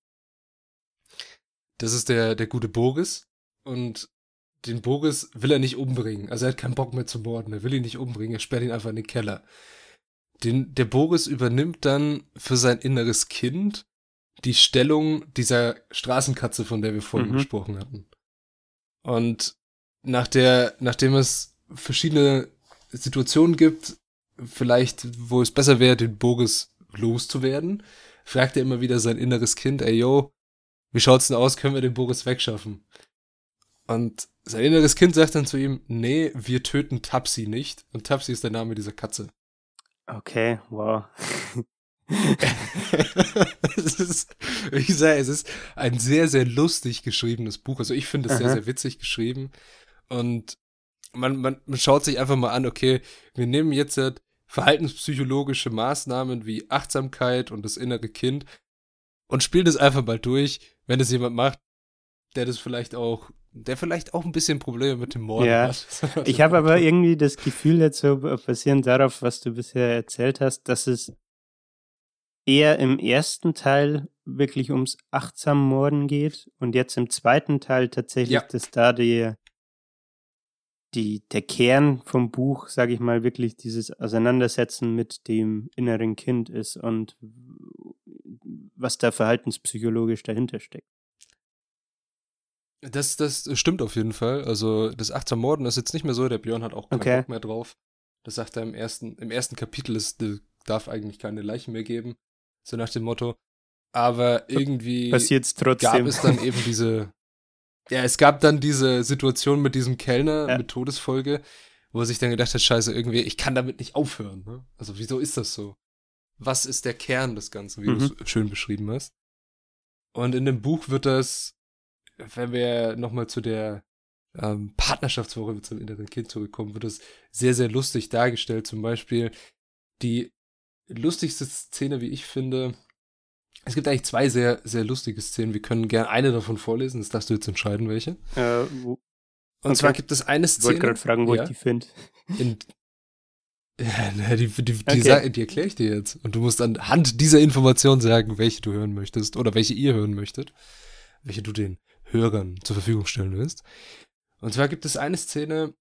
[SPEAKER 3] Das ist der, der gute Boris. Und den Boris will er nicht umbringen. Also er hat keinen Bock mehr zu morden. Er will ihn nicht umbringen. Er sperrt ihn einfach in den Keller. Den, der Boris übernimmt dann für sein inneres Kind die Stellung dieser Straßenkatze, von der wir vorhin mhm. gesprochen hatten. Und nach der, nachdem es verschiedene Situationen gibt, vielleicht, wo es besser wäre, den Boris loszuwerden, fragt er immer wieder sein inneres Kind, ey yo, wie schaut's denn aus, können wir den Boris wegschaffen? Und sein inneres Kind sagt dann zu ihm, nee, wir töten Tapsi nicht. Und Tapsi ist der Name dieser Katze.
[SPEAKER 2] Okay, wow. <laughs>
[SPEAKER 3] es ist, ich sage, es ist ein sehr, sehr lustig geschriebenes Buch. Also ich finde es sehr, sehr witzig geschrieben. Und man, man, man schaut sich einfach mal an, okay, wir nehmen jetzt halt verhaltenspsychologische Maßnahmen wie Achtsamkeit und das innere Kind und spielen das einfach mal durch, wenn es jemand macht, der das vielleicht auch, der vielleicht auch ein bisschen Probleme mit dem Morden
[SPEAKER 2] ja.
[SPEAKER 3] hat. <laughs>
[SPEAKER 2] Ich habe aber irgendwie das Gefühl jetzt so basierend darauf, was du bisher erzählt hast, dass es eher im ersten Teil wirklich ums achtsam Morden geht und jetzt im zweiten Teil tatsächlich,
[SPEAKER 3] Ja.
[SPEAKER 2] dass da die, die, der Kern vom Buch, sage ich mal, wirklich dieses Auseinandersetzen mit dem inneren Kind ist und was da verhaltenspsychologisch dahinter steckt.
[SPEAKER 3] Das, das stimmt auf jeden Fall. Also das achtsam Morden ist jetzt nicht mehr so, der Björn hat auch keinen
[SPEAKER 2] Okay.
[SPEAKER 3] Bock mehr drauf. Das sagt er im ersten, im ersten Kapitel, es darf eigentlich keine Leichen mehr geben. So nach dem Motto. Aber irgendwie
[SPEAKER 2] Passiert's trotzdem.
[SPEAKER 3] gab es dann <laughs> eben diese, ja, es gab dann diese Situation mit diesem Kellner
[SPEAKER 2] Ja.
[SPEAKER 3] mit Todesfolge, wo er sich dann gedacht hat, scheiße, irgendwie, ich kann damit nicht aufhören. Ne? Also wieso ist das so? Was ist der Kern des Ganzen, wie
[SPEAKER 2] Mhm.
[SPEAKER 3] du es schön beschrieben hast? Und in dem Buch wird das, wenn wir nochmal zu der ähm, Partnerschaftswoche mit seinem inneren Kind zurückkommen, wird das sehr, sehr lustig dargestellt. Zum Beispiel die lustigste Szene, wie ich finde, es gibt eigentlich zwei sehr, sehr lustige Szenen. Wir können gerne eine davon vorlesen, das darfst du jetzt entscheiden, welche.
[SPEAKER 2] äh, wo,
[SPEAKER 3] Und
[SPEAKER 2] Okay.
[SPEAKER 3] zwar gibt es eine
[SPEAKER 2] ich wollte
[SPEAKER 3] Szene,
[SPEAKER 2] gerade fragen, wo
[SPEAKER 3] ja,
[SPEAKER 2] ich die finde.
[SPEAKER 3] in, <laughs> ja, die, die, die,
[SPEAKER 2] Okay.
[SPEAKER 3] die erkläre ich dir jetzt. Und du musst anhand dieser Information sagen, welche du hören möchtest oder welche ihr hören möchtet, welche du den Hörern zur Verfügung stellen willst. Und zwar gibt es eine Szene,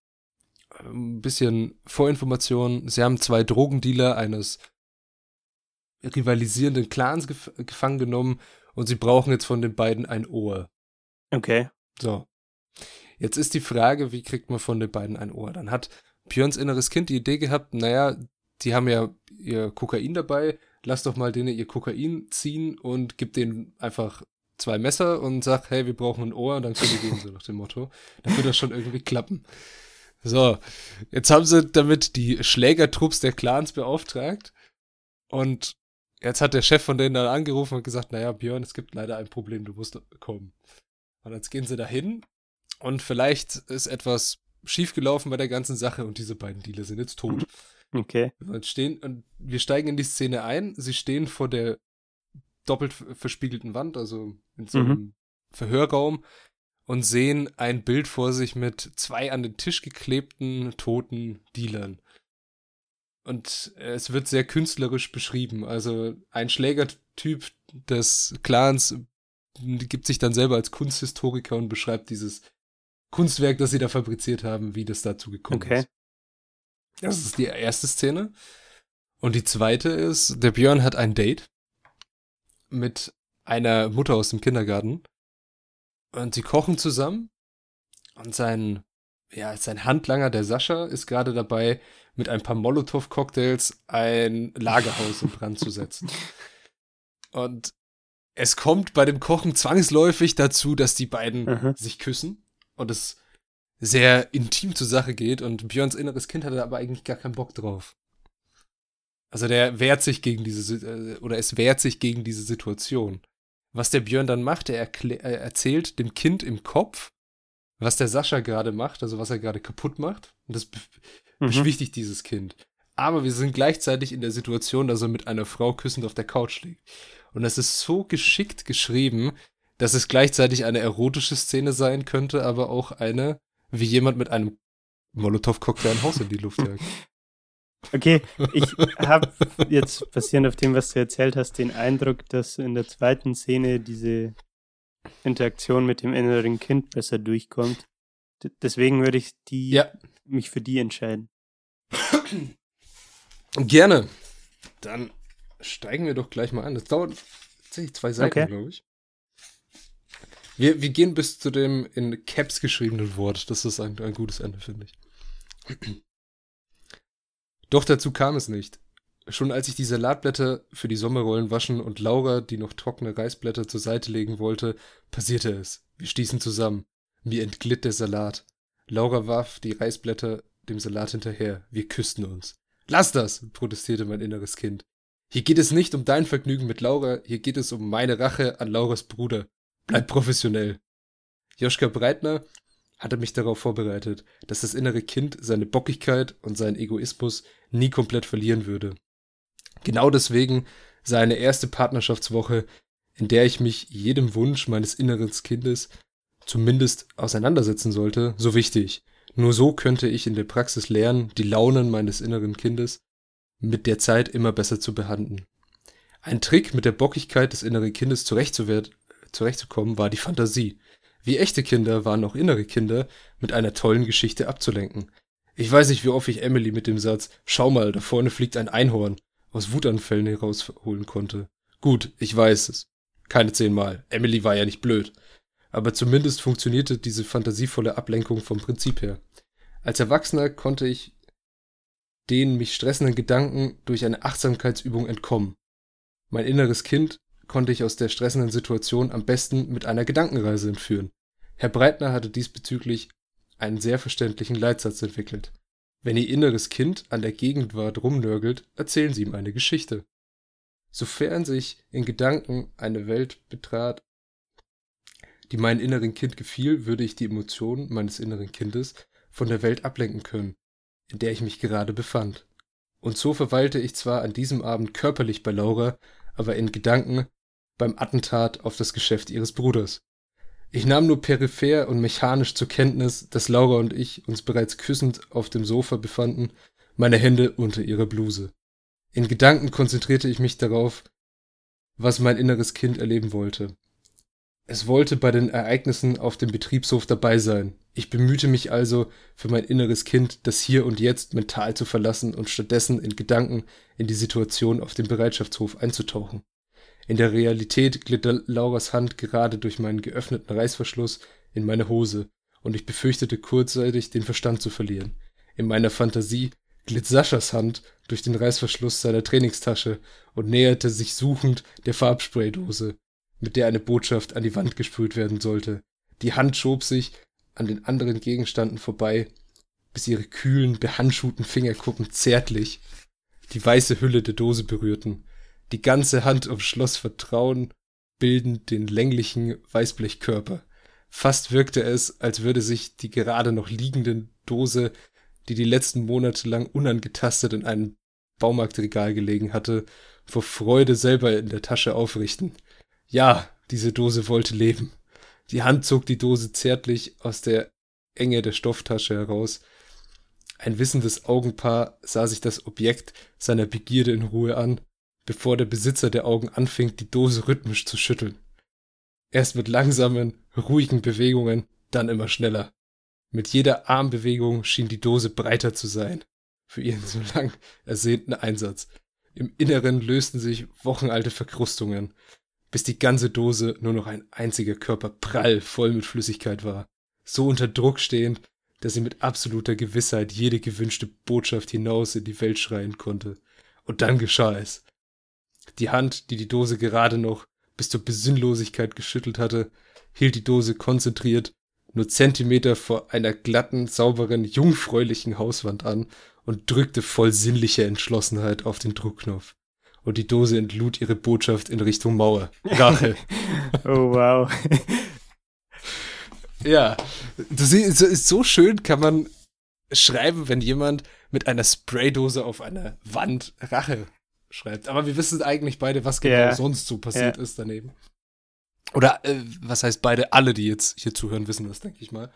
[SPEAKER 3] ein bisschen Vorinformation. Sie haben zwei Drogendealer eines rivalisierenden Clans gef gefangen genommen und sie brauchen jetzt von den beiden ein Ohr.
[SPEAKER 2] Okay.
[SPEAKER 3] So. Jetzt ist die Frage, wie kriegt man von den beiden ein Ohr? Dann hat Björns inneres Kind die Idee gehabt, naja, die haben ja ihr Kokain dabei, lass doch mal denen ihr Kokain ziehen und gib denen einfach zwei Messer und sag, hey, wir brauchen ein Ohr, und dann können die gehen, so nach dem Motto. Dann wird das schon irgendwie klappen. So, jetzt haben sie damit die Schlägertrupps der Clans beauftragt und jetzt hat der Chef von denen dann angerufen und gesagt, naja, Björn, es gibt leider ein Problem, du musst kommen. Und jetzt gehen sie dahin und vielleicht ist etwas schiefgelaufen bei der ganzen Sache und diese beiden Dealer sind jetzt tot. <clears throat>
[SPEAKER 2] Okay.
[SPEAKER 3] Und stehen, und wir steigen in die Szene ein. Sie stehen vor der doppelt verspiegelten Wand, also in so
[SPEAKER 2] Mhm.
[SPEAKER 3] einem Verhörraum und sehen ein Bild vor sich mit zwei an den Tisch geklebten toten Dealern. Und es wird sehr künstlerisch beschrieben. Also ein Schlägertyp des Clans gibt sich dann selber als Kunsthistoriker und beschreibt dieses Kunstwerk, das sie da fabriziert haben, wie das dazu gekommen
[SPEAKER 2] Okay.
[SPEAKER 3] ist. Das ist die erste Szene. Und die zweite ist, der Björn hat ein Date mit einer Mutter aus dem Kindergarten. Und sie kochen zusammen. Und sein, ja, sein Handlanger, der Sascha, ist gerade dabei, mit ein paar Molotow-Cocktails ein Lagerhaus in Brand zu setzen. <laughs> Und es kommt bei dem Kochen zwangsläufig dazu, dass die beiden
[SPEAKER 2] Aha.
[SPEAKER 3] sich küssen und es sehr intim zur Sache geht und Björns inneres Kind hat da aber eigentlich gar keinen Bock drauf. Also der wehrt sich gegen diese, äh, oder es wehrt sich gegen diese Situation. Was der Björn dann macht, er, er erzählt dem Kind im Kopf, was der Sascha gerade macht, also was er gerade kaputt macht. Und das be
[SPEAKER 2] Mhm.
[SPEAKER 3] beschwichtigt dieses Kind. Aber wir sind gleichzeitig in der Situation, dass er mit einer Frau küssend auf der Couch liegt. Und das ist so geschickt geschrieben, dass es gleichzeitig eine erotische Szene sein könnte, aber auch eine, wie jemand mit einem Molotow-Cocktail ein Haus in die Luft jagt. <laughs>
[SPEAKER 2] Okay, ich habe jetzt basierend auf dem, was du erzählt hast, den Eindruck, dass in der zweiten Szene diese Interaktion mit dem inneren Kind besser durchkommt. D deswegen würde ich die
[SPEAKER 3] Ja.
[SPEAKER 2] mich für die entscheiden. <clears throat>
[SPEAKER 3] Gerne. Dann steigen wir doch gleich mal an. Das dauert tatsächlich zwei Seiten,
[SPEAKER 2] Okay.
[SPEAKER 3] glaube ich. Wir, wir gehen bis zu dem in Caps geschriebenen Wort. Das ist ein, ein gutes Ende, finde ich. <clears throat> Doch dazu kam es nicht. Schon als ich die Salatblätter für die Sommerrollen waschen und Laura die noch trockene Reisblätter zur Seite legen wollte, passierte es. Wir stießen zusammen. Mir entglitt der Salat. Laura warf die Reisblätter dem Salat hinterher. Wir küssten uns. Lass das, protestierte mein inneres Kind. Hier geht es nicht um dein Vergnügen mit Laura, hier geht es um meine Rache an Lauras Bruder. Bleib professionell. Joschka Breitner hatte mich darauf vorbereitet, dass das innere Kind seine Bockigkeit und seinen Egoismus nie komplett verlieren würde. Genau deswegen sei eine erste Partnerschaftswoche, in der ich mich jedem Wunsch meines inneren Kindes zumindest auseinandersetzen sollte, so wichtig. Nur so könnte ich in der Praxis lernen, die Launen meines inneren Kindes mit der Zeit immer besser zu behandeln. Ein Trick, mit der Bockigkeit des inneren Kindes zurechtzukommen, war die Fantasie. Wie echte Kinder waren auch innere Kinder mit einer tollen Geschichte abzulenken. Ich weiß nicht, wie oft ich Emily mit dem Satz Schau mal, da vorne fliegt ein Einhorn aus Wutanfällen herausholen konnte. Gut, ich weiß es. Keine zehnmal. Emily war ja nicht blöd. Aber zumindest funktionierte diese fantasievolle Ablenkung vom Prinzip her. Als Erwachsener konnte ich den mich stressenden Gedanken durch eine Achtsamkeitsübung entkommen. Mein inneres Kind konnte ich aus der stressenden Situation am besten mit einer Gedankenreise entführen. Herr Breitner hatte diesbezüglich einen sehr verständlichen Leitsatz entwickelt. Wenn Ihr inneres Kind an der Gegenwart rumnörgelt, erzählen Sie ihm eine Geschichte. Sofern sich in Gedanken eine Welt betrat, die meinem inneren Kind gefiel, würde ich die Emotionen meines inneren Kindes von der Welt ablenken können, in der ich mich gerade befand. Und so verweilte ich zwar an diesem Abend körperlich bei Laura, aber in Gedanken beim Attentat auf das Geschäft ihres Bruders. Ich nahm nur peripher und mechanisch zur Kenntnis, dass Laura und ich uns bereits küssend auf dem Sofa befanden, meine Hände unter ihrer Bluse. In Gedanken konzentrierte ich mich darauf, was mein inneres Kind erleben wollte. Es wollte bei den Ereignissen auf dem Betriebshof dabei sein. Ich bemühte mich also für mein inneres Kind, das Hier und Jetzt mental zu verlassen und stattdessen in Gedanken in die Situation auf dem Bereitschaftshof einzutauchen. In der Realität glitt Lauras Hand gerade durch meinen geöffneten Reißverschluss in meine Hose, und ich befürchtete kurzzeitig den Verstand zu verlieren. In meiner Fantasie glitt Saschas Hand durch den Reißverschluss seiner Trainingstasche und näherte sich suchend der Farbspraydose, mit der eine Botschaft an die Wand gesprüht werden sollte. Die Hand schob sich an den anderen Gegenständen vorbei, bis ihre kühlen, behandschuhten Fingerkuppen zärtlich die weiße Hülle der Dose berührten. Die ganze Hand umschloss Vertrauen, bildend den länglichen Weißblechkörper. Fast wirkte es, als würde sich die gerade noch liegende Dose, die die letzten Monate lang unangetastet in einem Baumarktregal gelegen hatte, vor Freude selber in der Tasche aufrichten. Ja, diese Dose wollte leben. Die Hand zog die Dose zärtlich aus der Enge der Stofftasche heraus. Ein wissendes Augenpaar sah sich das Objekt seiner Begierde in Ruhe an bevor der Besitzer der Augen anfing, die Dose rhythmisch zu schütteln. Erst mit langsamen, ruhigen Bewegungen, dann immer schneller. Mit jeder Armbewegung schien die Dose breiter zu sein, für ihren so lang ersehnten Einsatz. Im Inneren lösten sich wochenalte Verkrustungen, bis die ganze Dose nur noch ein einziger Körper prall voll mit Flüssigkeit war, so unter Druck stehend, dass sie mit absoluter Gewissheit jede gewünschte Botschaft hinaus in die Welt schreien konnte. Und dann geschah es. Die Hand, die die Dose gerade noch bis zur Besinnlosigkeit geschüttelt hatte, hielt die Dose konzentriert nur Zentimeter vor einer glatten, sauberen, jungfräulichen Hauswand an und drückte voll sinnlicher Entschlossenheit auf den Druckknopf. Und die Dose entlud ihre Botschaft in Richtung Mauer. Rache. <laughs>
[SPEAKER 2] oh, wow.
[SPEAKER 3] ja, das ist so schön kann man schreiben, wenn jemand mit einer Spraydose auf einer Wand Rache schreibt. Aber wir wissen eigentlich beide, was genau yeah. sonst so passiert yeah. ist daneben. Oder äh, was heißt beide, alle, die jetzt hier zuhören, wissen das, denke ich mal.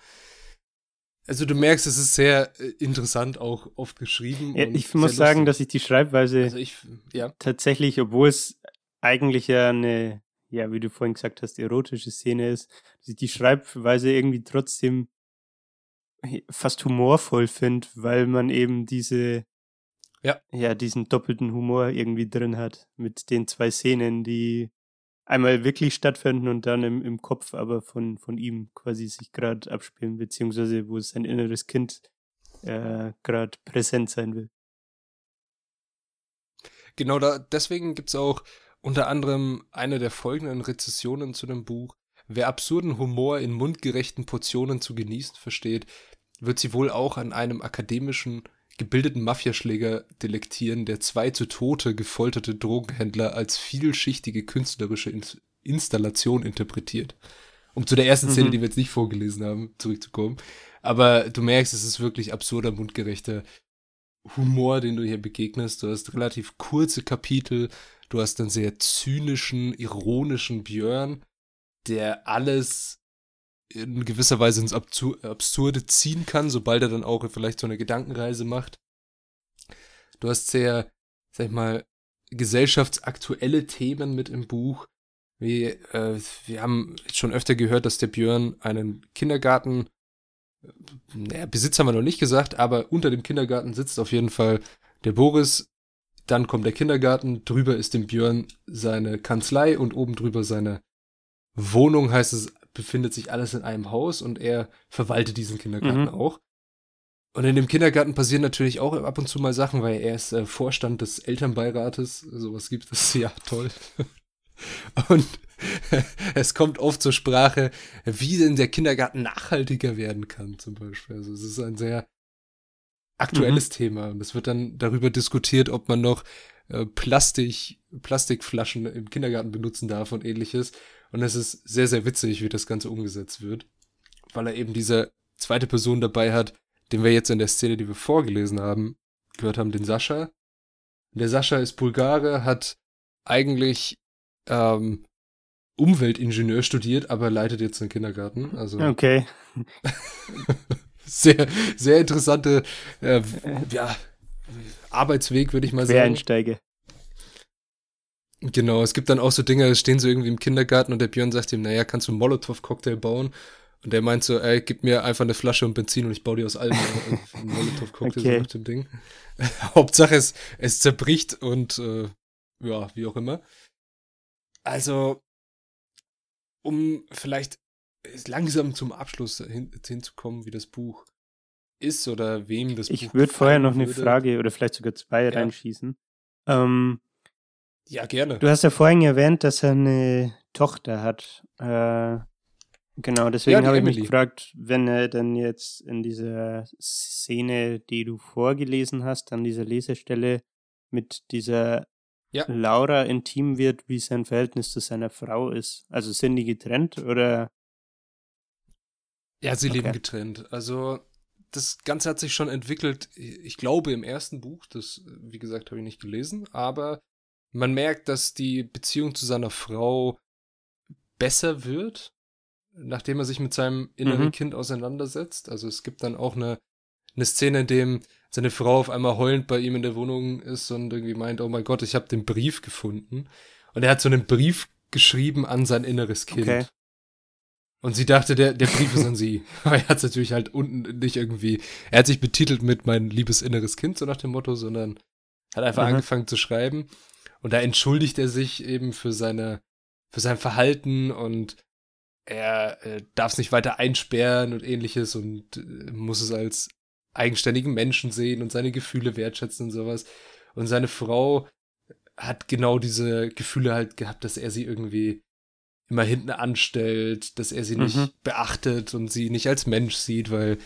[SPEAKER 3] Also du merkst, es ist sehr äh, interessant auch oft geschrieben.
[SPEAKER 2] Ja, ich muss sagen, dass ich die Schreibweise also ich, ja. tatsächlich, obwohl es eigentlich ja eine, ja, wie du vorhin gesagt hast, erotische Szene ist, dass ich die Schreibweise irgendwie trotzdem fast humorvoll finde, weil man eben diese ja. ja diesen doppelten Humor irgendwie drin hat mit den zwei Szenen, die einmal wirklich stattfinden und dann im, im Kopf aber von, von ihm quasi sich gerade abspielen, beziehungsweise wo sein inneres Kind äh, gerade präsent sein will.
[SPEAKER 3] genau da, deswegen gibt es auch unter anderem eine der folgenden Rezessionen zu dem Buch. Wer absurden Humor in mundgerechten Portionen zu genießen versteht, wird sie wohl auch an einem akademischen, gebildeten Mafiaschläger delektieren, der zwei zu Tode gefolterte Drogenhändler als vielschichtige künstlerische In Installation interpretiert. Um zu der ersten Szene, mhm. die wir jetzt nicht vorgelesen haben, zurückzukommen. Aber du merkst, es ist wirklich absurder, mundgerechter Humor, den du hier begegnest. Du hast relativ kurze Kapitel, du hast einen sehr zynischen, ironischen Björn, der alles in gewisser Weise ins Absurde ziehen kann, sobald er dann auch vielleicht so eine Gedankenreise macht. Du hast sehr, sag ich mal, gesellschaftsaktuelle Themen mit im Buch. Wie, äh, wir haben schon öfter gehört, dass der Björn einen Kindergarten, naja, Besitz haben wir noch nicht gesagt, aber unter dem Kindergarten sitzt auf jeden Fall der Boris. Dann kommt der Kindergarten, drüber ist dem Björn seine Kanzlei und oben drüber seine Wohnung, heißt es, befindet sich alles in einem Haus und er verwaltet diesen Kindergarten mhm. auch. Und in dem Kindergarten passieren natürlich auch ab und zu mal Sachen, weil er ist äh, Vorstand des Elternbeirates. Sowas gibt es. <laughs> Ja, toll. und <laughs> es kommt oft zur Sprache, wie denn der Kindergarten nachhaltiger werden kann, zum Beispiel. Also es ist ein sehr aktuelles mhm. Thema. Und es wird dann darüber diskutiert, ob man noch äh, Plastik, Plastikflaschen im Kindergarten benutzen darf und ähnliches. Und es ist sehr, sehr witzig, wie das Ganze umgesetzt wird, weil er eben diese zweite Person dabei hat, den wir jetzt in der Szene, die wir vorgelesen haben, gehört haben, den Sascha. Der Sascha ist Bulgare, hat eigentlich ähm, Umweltingenieur studiert, aber leitet jetzt einen Kindergarten. Also
[SPEAKER 2] okay. <laughs>
[SPEAKER 3] sehr, sehr interessante äh, ja, Arbeitsweg, würde ich mal sagen.
[SPEAKER 2] Quereinsteige.
[SPEAKER 3] Genau, es gibt dann auch so Dinge, es stehen so irgendwie im Kindergarten und der Björn sagt ihm, naja, kannst du einen Molotow-Cocktail bauen? Und der meint so, ey, gib mir einfach eine Flasche und Benzin und ich baue dir aus allem einen Molotow-Cocktail okay. so auf dem Ding. <laughs> Hauptsache es, es zerbricht und äh, ja, wie auch immer. Also, um vielleicht langsam zum Abschluss hin, hinzukommen, wie das Buch ist oder wem das
[SPEAKER 2] ich
[SPEAKER 3] Buch
[SPEAKER 2] Ich würde vorher noch eine Frage oder vielleicht sogar zwei ja. reinschießen. Ähm,
[SPEAKER 3] ja, gerne.
[SPEAKER 2] Du hast ja vorhin erwähnt, dass er eine Tochter hat. Äh, genau, deswegen ja, habe ich mich gefragt, wenn er dann jetzt in dieser Szene, die du vorgelesen hast, an dieser Lesestelle mit dieser ja. Laura intim wird, wie sein Verhältnis zu seiner Frau ist. Also sind die getrennt oder?
[SPEAKER 3] Ja, sie okay. leben getrennt. Also das Ganze hat sich schon entwickelt, ich glaube im ersten Buch, das, wie gesagt, habe ich nicht gelesen, aber man merkt, dass die Beziehung zu seiner Frau besser wird, nachdem er sich mit seinem inneren mhm. Kind auseinandersetzt. Also es gibt dann auch eine, eine Szene, in dem seine Frau auf einmal heulend bei ihm in der Wohnung ist und irgendwie meint, oh mein Gott, ich habe den Brief gefunden. Und er hat so einen Brief geschrieben an sein inneres Kind. Okay. Und sie dachte, der, der Brief ist an sie. <laughs> Aber er hat es natürlich halt unten nicht irgendwie. Er hat sich betitelt mit mein liebes inneres Kind, so nach dem Motto, sondern hat einfach mhm. angefangen zu schreiben. Und da entschuldigt er sich eben für seine, für sein Verhalten und er äh, darf es nicht weiter einsperren und ähnliches und äh, muss es als eigenständigen Menschen sehen und seine Gefühle wertschätzen und sowas. Und seine Frau hat genau diese Gefühle halt gehabt, dass er sie irgendwie immer hinten anstellt, dass er sie mhm. nicht beachtet und sie nicht als Mensch sieht, weil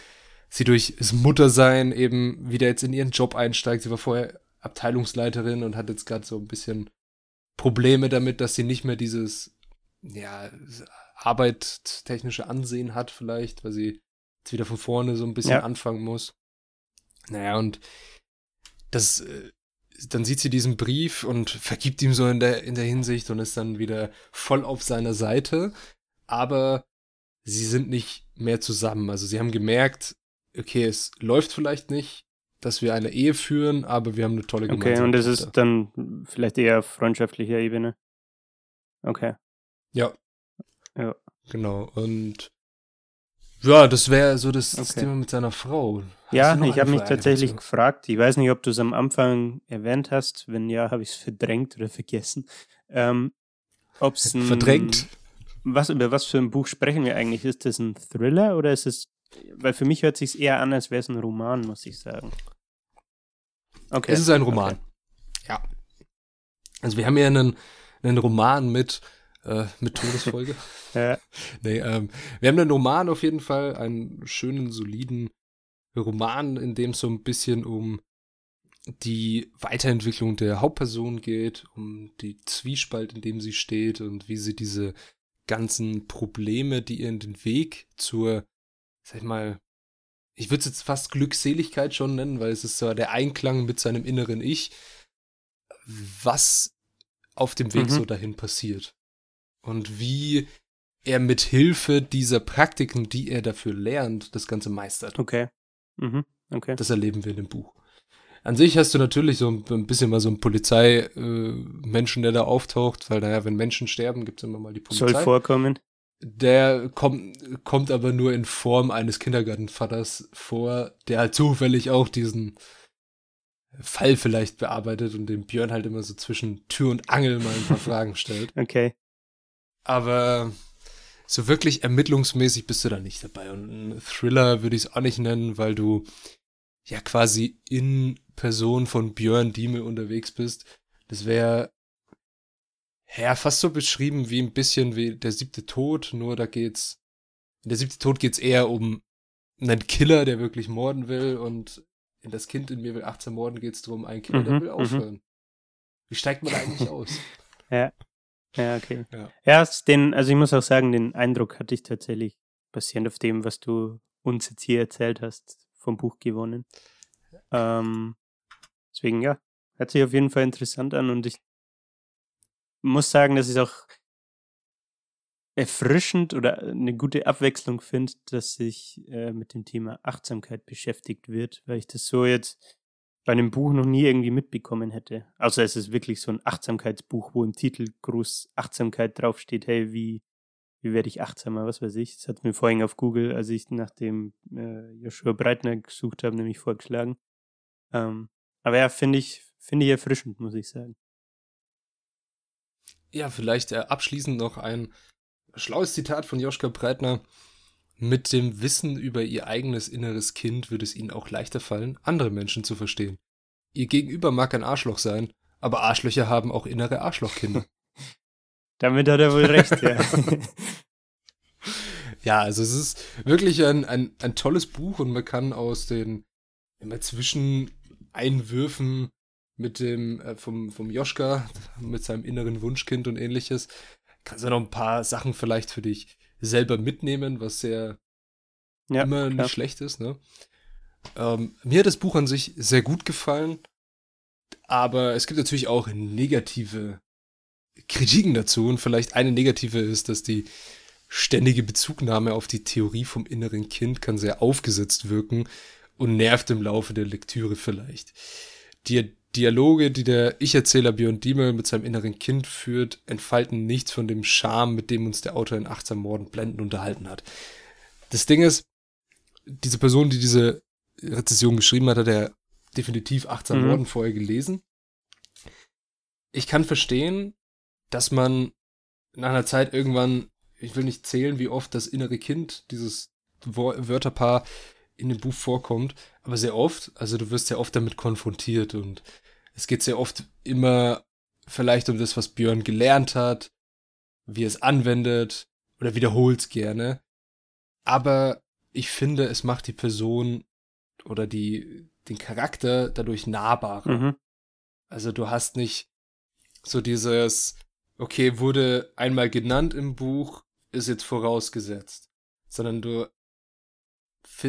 [SPEAKER 3] sie durch das Muttersein eben wieder jetzt in ihren Job einsteigt. Sie war vorher Abteilungsleiterin und hat jetzt gerade so ein bisschen Probleme damit, dass sie nicht mehr dieses, ja, arbeitstechnische Ansehen hat vielleicht, weil sie jetzt wieder von vorne so ein bisschen ja. anfangen muss. Naja, und das, äh, dann sieht sie diesen Brief und vergibt ihm so in der, in der Hinsicht und ist dann wieder voll auf seiner Seite. Aber sie sind nicht mehr zusammen. Also sie haben gemerkt, okay, es läuft vielleicht nicht, dass wir eine Ehe führen, aber wir haben eine tolle
[SPEAKER 2] Gemeinschaft. Okay, und das ist dann vielleicht eher auf freundschaftlicher Ebene. Okay.
[SPEAKER 3] Ja. Ja. Genau. Und ja, das wäre so das, das Thema mit seiner Frau.
[SPEAKER 2] Hast ja, ich habe mich tatsächlich dazu? gefragt. Ich weiß nicht, ob du es am Anfang erwähnt hast. Wenn ja, habe ich es verdrängt oder vergessen. Ähm, ob's ein,
[SPEAKER 3] Verdrängt.
[SPEAKER 2] Was, über was für ein Buch sprechen wir eigentlich? Ist das ein Thriller oder ist es. Weil für mich hört es sich eher an, als wäre es ein Roman, muss ich sagen.
[SPEAKER 3] Okay. Es ist ein Roman. Okay. Ja. Also wir haben ja einen, einen Roman mit, äh, mit Todesfolge. <laughs> ja. Nee, ähm, wir haben einen Roman auf jeden Fall, einen schönen, soliden Roman, in dem es so ein bisschen um die Weiterentwicklung der Hauptperson geht, um die Zwiespalt, in dem sie steht und wie sie diese ganzen Probleme, die ihr in den Weg zur, sag ich mal, ich würde es jetzt fast Glückseligkeit schon nennen, weil es ist so der Einklang mit seinem inneren Ich, was auf dem Weg mhm. so dahin passiert. Und wie er mit Hilfe dieser Praktiken, die er dafür lernt, das Ganze meistert.
[SPEAKER 2] Okay. Mhm. Okay.
[SPEAKER 3] Das erleben wir in dem Buch. An sich hast du natürlich so ein bisschen mal so einen Polizeimenschen, äh, der da auftaucht, weil naja, wenn Menschen sterben, gibt es immer mal die Polizei.
[SPEAKER 2] Soll vorkommen.
[SPEAKER 3] Der kommt, kommt aber nur in Form eines Kindergartenvaters vor, der halt zufällig auch diesen Fall vielleicht bearbeitet und dem Björn halt immer so zwischen Tür und Angel mal ein paar <laughs> Fragen stellt.
[SPEAKER 2] Okay.
[SPEAKER 3] Aber so wirklich ermittlungsmäßig bist du da nicht dabei. Und ein Thriller würde ich es auch nicht nennen, weil du ja quasi in Person von Björn Diemel unterwegs bist. Das wäre ja fast so beschrieben wie ein bisschen wie der siebte Tod, nur da geht's. In der siebte Tod geht's eher um einen Killer, der wirklich morden will und in das Kind in mir will 18 morden geht's drum, ein Killer, mhm, der will mhm. aufhören. Wie steigt man da eigentlich <laughs> aus?
[SPEAKER 2] Ja. Ja, okay. Ja. ja, den, also ich muss auch sagen, den Eindruck hatte ich tatsächlich basierend auf dem, was du uns jetzt hier erzählt hast, vom Buch gewonnen. Ähm, deswegen, ja, hört sich auf jeden Fall interessant an und ich muss sagen, dass ich es auch erfrischend oder eine gute Abwechslung finde, dass sich äh, mit dem Thema Achtsamkeit beschäftigt wird, weil ich das so jetzt bei einem Buch noch nie irgendwie mitbekommen hätte. Also es ist wirklich so ein Achtsamkeitsbuch, wo im Titel groß Achtsamkeit draufsteht, hey, wie wie werde ich achtsamer, was weiß ich. Das hat mir vorhin auf Google, als ich nach dem äh, Joshua Breitner gesucht habe, nämlich vorgeschlagen. Ähm, aber ja, finde ich, finde ich erfrischend, muss ich sagen.
[SPEAKER 3] Ja, vielleicht äh, abschließend noch ein schlaues Zitat von Joschka Breitner. Mit dem Wissen über ihr eigenes inneres Kind wird es ihnen auch leichter fallen, andere Menschen zu verstehen. Ihr Gegenüber mag ein Arschloch sein, aber Arschlöcher haben auch innere Arschlochkinder. <laughs>
[SPEAKER 2] Damit hat er wohl recht, ja. <laughs>
[SPEAKER 3] ja, also es ist wirklich ein, ein, ein tolles Buch und man kann aus den immer zwischen Einwürfen mit dem äh, vom, vom Joschka, mit seinem inneren Wunschkind und ähnliches, kannst du noch ein paar Sachen vielleicht für dich selber mitnehmen, was sehr ja, immer klar. nicht schlecht ist. Ne? Ähm, mir hat das Buch an sich sehr gut gefallen, aber es gibt natürlich auch negative Kritiken dazu und vielleicht eine negative ist, dass die ständige Bezugnahme auf die Theorie vom inneren Kind kann sehr aufgesetzt wirken und nervt im Laufe der Lektüre vielleicht. Die Dialoge, die der Ich-Erzähler Björn Diemel mit seinem inneren Kind führt, entfalten nichts von dem Charme, mit dem uns der Autor in Achtsam Morden blendend unterhalten hat. Das Ding ist, diese Person, die diese Rezession geschrieben hat, hat er definitiv Achtsam mhm. Morden vorher gelesen. Ich kann verstehen, dass man nach einer Zeit irgendwann, ich will nicht zählen, wie oft das innere Kind, dieses Wörterpaar in dem Buch vorkommt, aber sehr oft, also du wirst sehr oft damit konfrontiert und es geht sehr oft immer vielleicht um das, was Björn gelernt hat, wie er es anwendet oder wiederholt gerne. Aber ich finde, es macht die Person oder die, den Charakter dadurch nahbarer. Mhm. Also du hast nicht so dieses, okay, wurde einmal genannt im Buch, ist jetzt vorausgesetzt. Sondern du,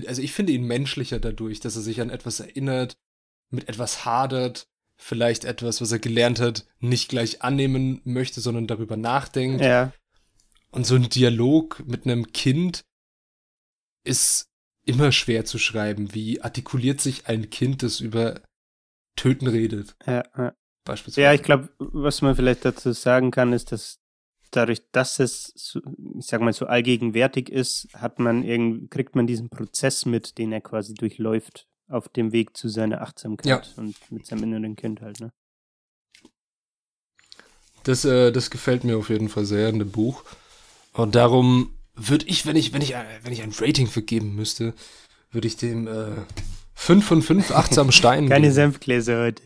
[SPEAKER 3] also ich finde ihn menschlicher dadurch, dass er sich an etwas erinnert, mit etwas hadert, vielleicht etwas, was er gelernt hat, nicht gleich annehmen möchte, sondern darüber nachdenkt.
[SPEAKER 2] Ja.
[SPEAKER 3] Und so ein Dialog mit einem Kind ist immer schwer zu schreiben. Wie artikuliert sich ein Kind, das über Töten redet?
[SPEAKER 2] Ja, ja beispielsweise. Ja, ich glaube, was man vielleicht dazu sagen kann, ist, dass dadurch, dass es, so, ich sag mal, so allgegenwärtig ist, hat man irgend, kriegt man diesen Prozess mit, den er quasi durchläuft auf dem Weg zu seiner Achtsamkeit ja. und mit seinem inneren Kind halt, ne?
[SPEAKER 3] Das, äh, das gefällt mir auf jeden Fall sehr in dem Buch. Und darum würde ich, wenn ich, wenn ich, wenn ich ein Rating vergeben müsste, würde ich dem äh, 5 von 5 achtsam Steinen. <laughs>
[SPEAKER 2] Keine Senfgläser heute.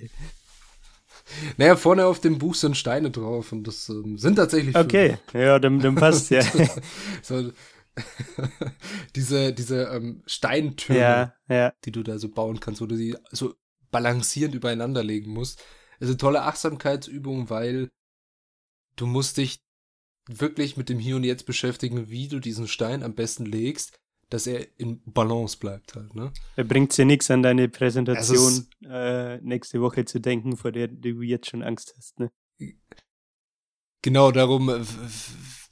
[SPEAKER 3] Naja, vorne auf dem Buch sind Steine drauf und das ähm, sind tatsächlich.
[SPEAKER 2] Okay, ja, dann, dann passt ja. <laughs>
[SPEAKER 3] so, <laughs> diese diese ähm, Steintürme,
[SPEAKER 2] ja, ja.
[SPEAKER 3] die du da so bauen kannst, wo du sie so balancierend übereinander legen musst. Das ist eine tolle Achtsamkeitsübung, weil du musst dich wirklich mit dem Hier und Jetzt beschäftigen, wie du diesen Stein am besten legst, dass er in Balance bleibt halt, ne?
[SPEAKER 2] Da bringt dir nichts an deine Präsentation äh, nächste Woche zu denken, vor der du jetzt schon Angst hast, ne?
[SPEAKER 3] Genau, darum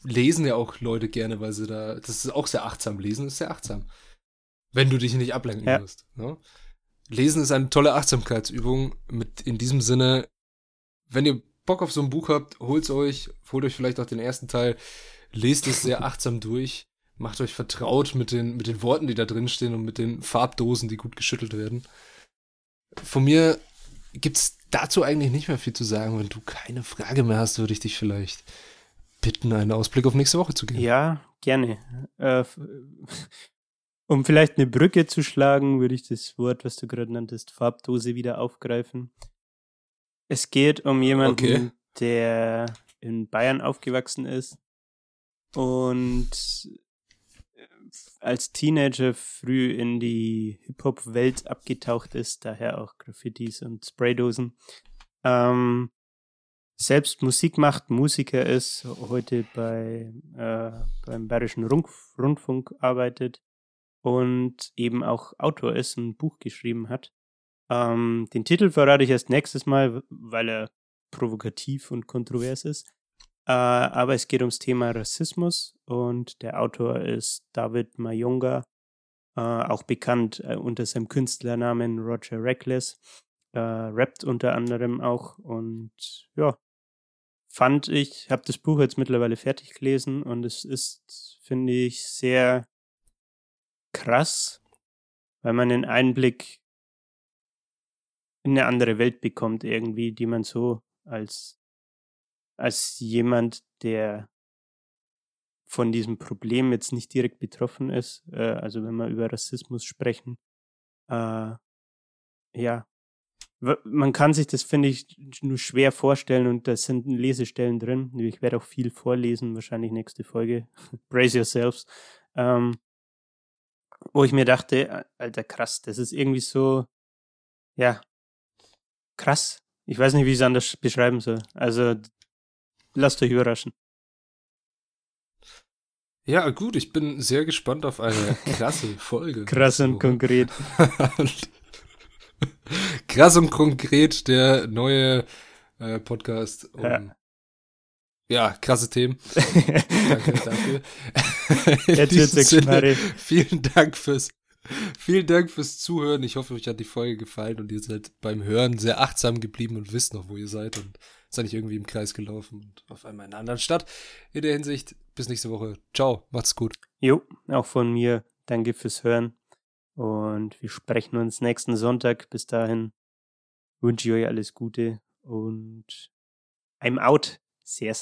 [SPEAKER 3] lesen ja auch Leute gerne, weil sie da, das ist auch sehr achtsam, lesen ist sehr achtsam. Wenn du dich nicht ablenken ja. musst, ne? Lesen ist eine tolle Achtsamkeitsübung mit in diesem Sinne, wenn ihr Bock auf so ein Buch habt, holt's euch, holt euch vielleicht auch den ersten Teil, lest es sehr <laughs> achtsam durch macht euch vertraut mit den, mit den Worten, die da drin stehen und mit den Farbdosen, die gut geschüttelt werden. Von mir gibt's dazu eigentlich nicht mehr viel zu sagen. Wenn du keine Frage mehr hast, würde ich dich vielleicht bitten, einen Ausblick auf nächste Woche zu geben.
[SPEAKER 2] Ja, gerne. Äh, um vielleicht eine Brücke zu schlagen, würde ich das Wort, was du gerade nanntest, Farbdose wieder aufgreifen. Es geht um jemanden, okay. der in Bayern aufgewachsen ist und als Teenager früh in die Hip-Hop-Welt abgetaucht ist, daher auch Graffitis und Spraydosen. Ähm, selbst Musik macht, Musiker ist, heute bei, äh, beim Bayerischen Rundf Rundfunk arbeitet und eben auch Autor ist, ein Buch geschrieben hat. Ähm, den Titel verrate ich erst nächstes Mal, weil er provokativ und kontrovers ist. Äh, aber es geht ums Thema Rassismus und der Autor ist David Mayunga, äh, auch bekannt äh, unter seinem Künstlernamen Roger Reckless, äh, rappt unter anderem auch und ja, fand ich, habe das Buch jetzt mittlerweile fertig gelesen und es ist, finde ich, sehr krass, weil man einen Einblick in eine andere Welt bekommt irgendwie, die man so als als jemand, der von diesem Problem jetzt nicht direkt betroffen ist, äh, also wenn wir über Rassismus sprechen, äh, ja, man kann sich das, finde ich, nur schwer vorstellen und da sind Lesestellen drin. Ich werde auch viel vorlesen, wahrscheinlich nächste Folge. <laughs> Brace yourselves. Ähm, wo ich mir dachte, alter krass, das ist irgendwie so, ja, krass. Ich weiß nicht, wie ich es anders beschreiben soll. Also lasst euch überraschen.
[SPEAKER 3] Ja, gut, ich bin sehr gespannt auf eine <laughs> krasse Folge.
[SPEAKER 2] Krass und konkret. <laughs>
[SPEAKER 3] Krass und konkret, der neue äh, Podcast. Um, ja. ja. krasse Themen. <laughs> Danke dafür. <laughs> Jetzt wird's Sinne, vielen Dank fürs Vielen Dank fürs Zuhören. Ich hoffe, euch hat die Folge gefallen und ihr seid beim Hören sehr achtsam geblieben und wisst noch, wo ihr seid und seid nicht irgendwie im Kreis gelaufen und auf einmal in einer anderen Stadt. In der Hinsicht, bis nächste Woche. Ciao, macht's gut.
[SPEAKER 2] Jo, auch von mir. Danke fürs Hören. Und wir sprechen uns nächsten Sonntag. Bis dahin wünsche ich euch alles Gute und I'm out. Servus.